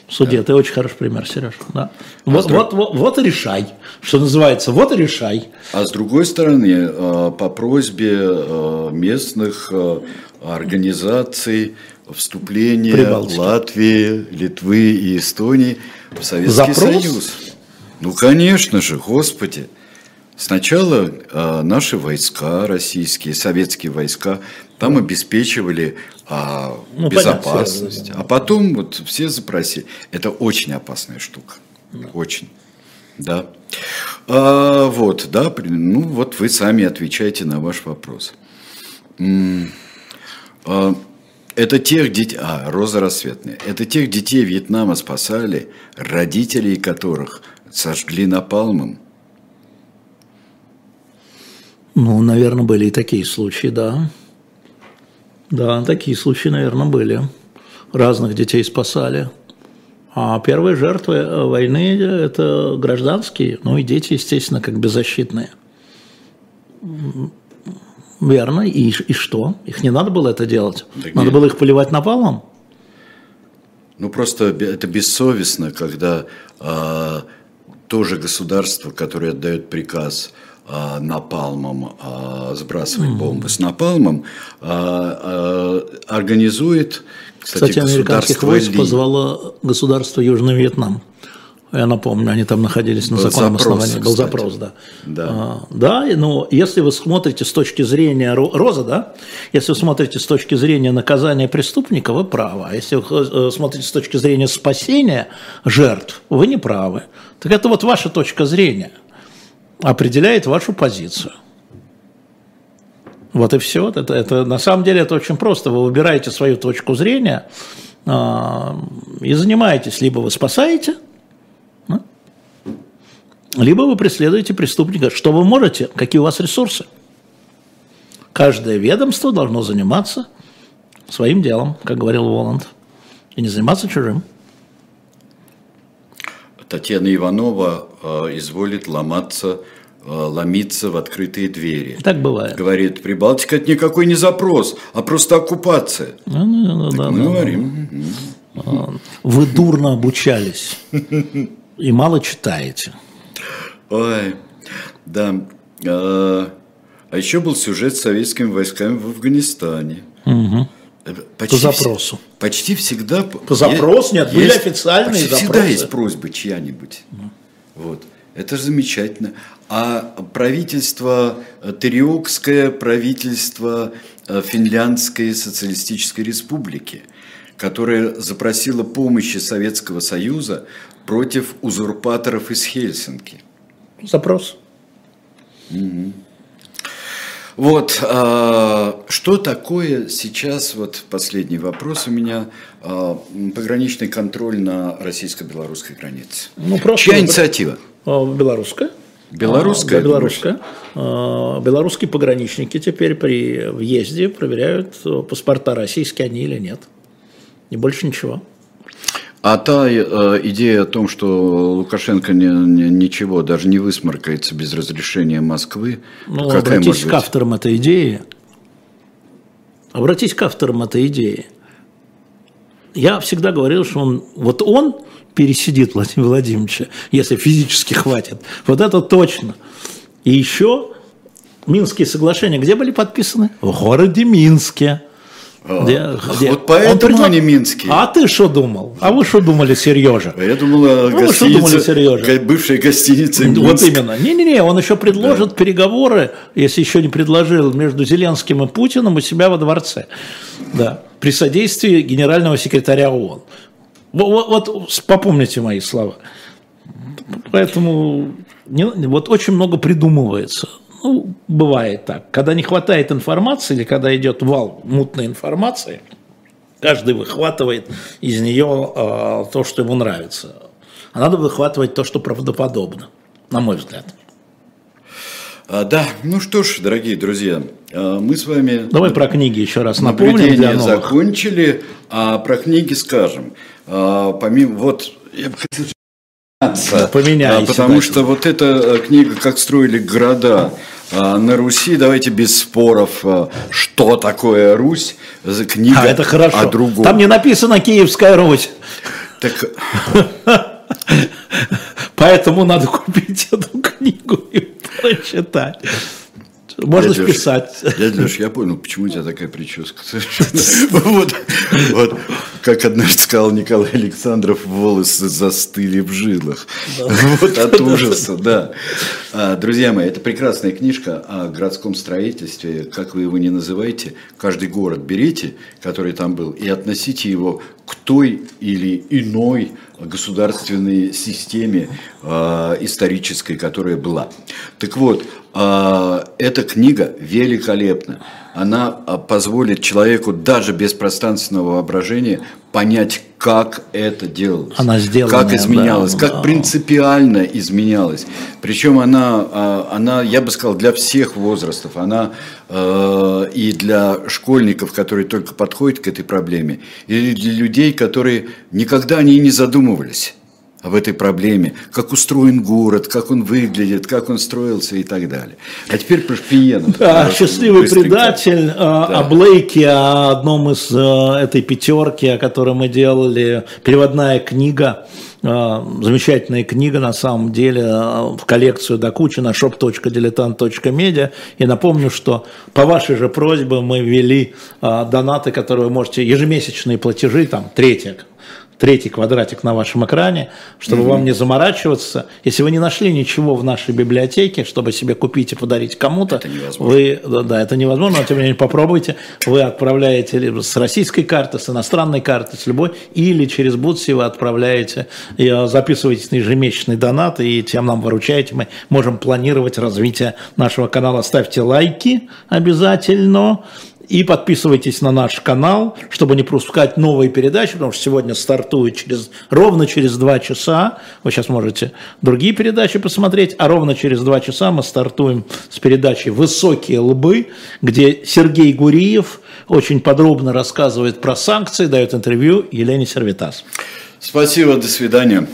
Судья, ты очень хороший пример, Сереж. Да. Вот, Поздравь. вот, вот, вот и решай, что называется, вот и решай. А с другой стороны, э, по просьбе э, местных э, организаций вступления Прибалтики. Латвии, Литвы и Эстонии в Советский Запрос? Союз. Ну, конечно же, господи. Сначала э, наши войска, российские, советские войска, там обеспечивали а, Ну, понятно, безопасность. А потом вот все запросили. Это очень опасная штука. Очень. Да. А, вот, да, ну вот вы сами отвечаете на ваш вопрос. А, Это тех детей, а, Роза Рассветная, это тех детей Вьетнама спасали, родителей которых сожгли напалмом. Ну, наверное, были и такие случаи, да. Да, такие случаи, наверное, были. Разных детей спасали. А первые жертвы э, войны – это гражданские, ну и дети, естественно, как беззащитные. Верно. И, и что? Их не надо было это делать? Так надо нет. было их поливать напалмом? Ну, просто это бессовестно, когда а, то же государство, которое отдает приказ а, напалмом а, сбрасывать бомбы с напалмом, а, а, организует, кстати, Кстати, американских войск Ли. позвало государство Южный Вьетнам. Я напомню, они там находились на Был законном запрос, основании. Был кстати. запрос, да. Да. А, да, и, ну, если вы смотрите с точки зрения Ро- Роза, да, если вы смотрите с точки зрения наказания преступника, вы правы. А если вы э, смотрите с точки зрения спасения жертв, вы не правы. Так это вот ваша точка зрения определяет вашу позицию. Вот и все. Это, это, на самом деле это очень просто. Вы выбираете свою точку зрения а, и занимаетесь. Либо вы спасаете, да, либо вы преследуете преступника. Что вы можете? Какие у вас ресурсы? Каждое ведомство должно заниматься своим делом, как говорил Воланд, и не заниматься чужим. Татьяна Иванова э, изволит ломаться, э, ломиться в открытые двери. Так бывает. Говорит, Прибалтика это никакой не запрос, а просто оккупация. Ну, ну, ну, да, Мы да, да. говорим. «Мгм». Вы дурно обучались и мало читаете. Ой, да. А, а еще был сюжет с советскими войсками в Афганистане. Э, Почти По запросу. почти всегда... По запросу? Нет, были официальные почти всегда запросы. есть просьбы чья-нибудь. Вот. Это же замечательно. А правительство э, Териокское, правительство э, Финляндской социалистической республики, которое запросило помощи Советского Союза против узурпаторов из Хельсинки. Запрос. Вот, а, что такое сейчас, вот последний вопрос у меня, а, пограничный контроль на российско-белорусской границе. Ну, просто Чья инициатива? А, Белорусская. Белорусская, да, белорусская. Белорусские пограничники теперь при въезде проверяют э, паспорта, российские они или нет. И больше ничего. А та э, идея о том, что Лукашенко не- не- ничего, даже не высморкается без разрешения Москвы, Ну, какая обратись к авторам этой идеи. Обратись к авторам этой идеи. Я всегда говорил, что он, вот он пересидит Владимира Владимировича, если физически хватит. Вот это точно. И еще Минские соглашения где были подписаны? В городе Минске. Где- где- Вот поэтому Он предла- они минские. А ты что думал? А вы что думали, Сережа? А Я думал, о Ну, вы что думали, Сережа? га- бывшей гостинице Вот «Минск». именно. Не-не-не, он еще предложит переговоры, если еще не предложил, между Зеленским и Путиным у себя во дворце. Да. При содействии генерального секретаря ООН. Вот, вот, вот попомните мои слова. Поэтому не- вот очень много придумывается. Ну, бывает так. Когда не хватает информации или когда идет вал мутной информации, каждый выхватывает из нее э, то, что ему нравится. А надо выхватывать то, что правдоподобно, на мой взгляд. А, да, ну что ж, дорогие друзья, а, мы с вами... Давай про книги еще раз напомним для новых. закончили, а про книги скажем. А, помимо, вот, я бы хотел Поменяйся. Потому что вот эта э, книга «Как строили города» на Руси, давайте без споров, что такое Русь, книга а, это хорошо. о другом. Там не написано «Киевская Русь». Так... Поэтому надо купить эту книгу и прочитать. Можно дядя списать. Леш, дядя Леш, я понял, почему у тебя такая прическа. Вот, вот, как однажды сказал Николай Александров, волосы застыли в жилах. Вот от ужаса, да. А, друзья мои, это прекрасная книжка о городском строительстве, как вы его не называете. Каждый город берите, который там был, и относите его к той или иной государственной системе э, исторической, которая была. Так вот, э, эта книга великолепна. Она э, позволит человеку даже без пространственного воображения понять, как это делалось, она как изменялось, да, как принципиально изменялось. Причем она, а, она, я бы сказал, для всех возрастов. Она э, и для школьников, которые только подходят к этой проблеме, и для людей, которые никогда они не задумывались об этой проблеме, как устроен город, как он выглядит, как он строился и так далее. А теперь про Шпиенов. Да, «Счастливый быстренько. предатель», э, да. о Блейке, о одном из э, этой пятерки, о которой мы делали, переводная книга, э, замечательная книга на самом деле в коллекцию до кучи на shop.diletant.media. И напомню, что по вашей же просьбе мы ввели донаты, которые вы можете, ежемесячные платежи, там, третья третий квадратик на вашем экране, чтобы mm-hmm. вам не заморачиваться. Если вы не нашли ничего в нашей библиотеке, чтобы себе купить и подарить кому-то, вы, да, да, это невозможно, но тем не менее попробуйте. Вы отправляете с российской карты, с иностранной карты, с любой, или через Бутси вы отправляете, и э, записываетесь на ежемесячный донат, и тем нам выручаете. Мы можем планировать развитие нашего канала. Ставьте лайки обязательно. И подписывайтесь на наш канал, чтобы не пропускать новые передачи, потому что сегодня стартует через, ровно через два часа. Вы сейчас можете другие передачи посмотреть, а ровно через два часа мы стартуем с передачей «Высокие лбы», где Сергей Гуриев очень подробно рассказывает про санкции, дает интервью Елене Сервитас. Спасибо, до свидания.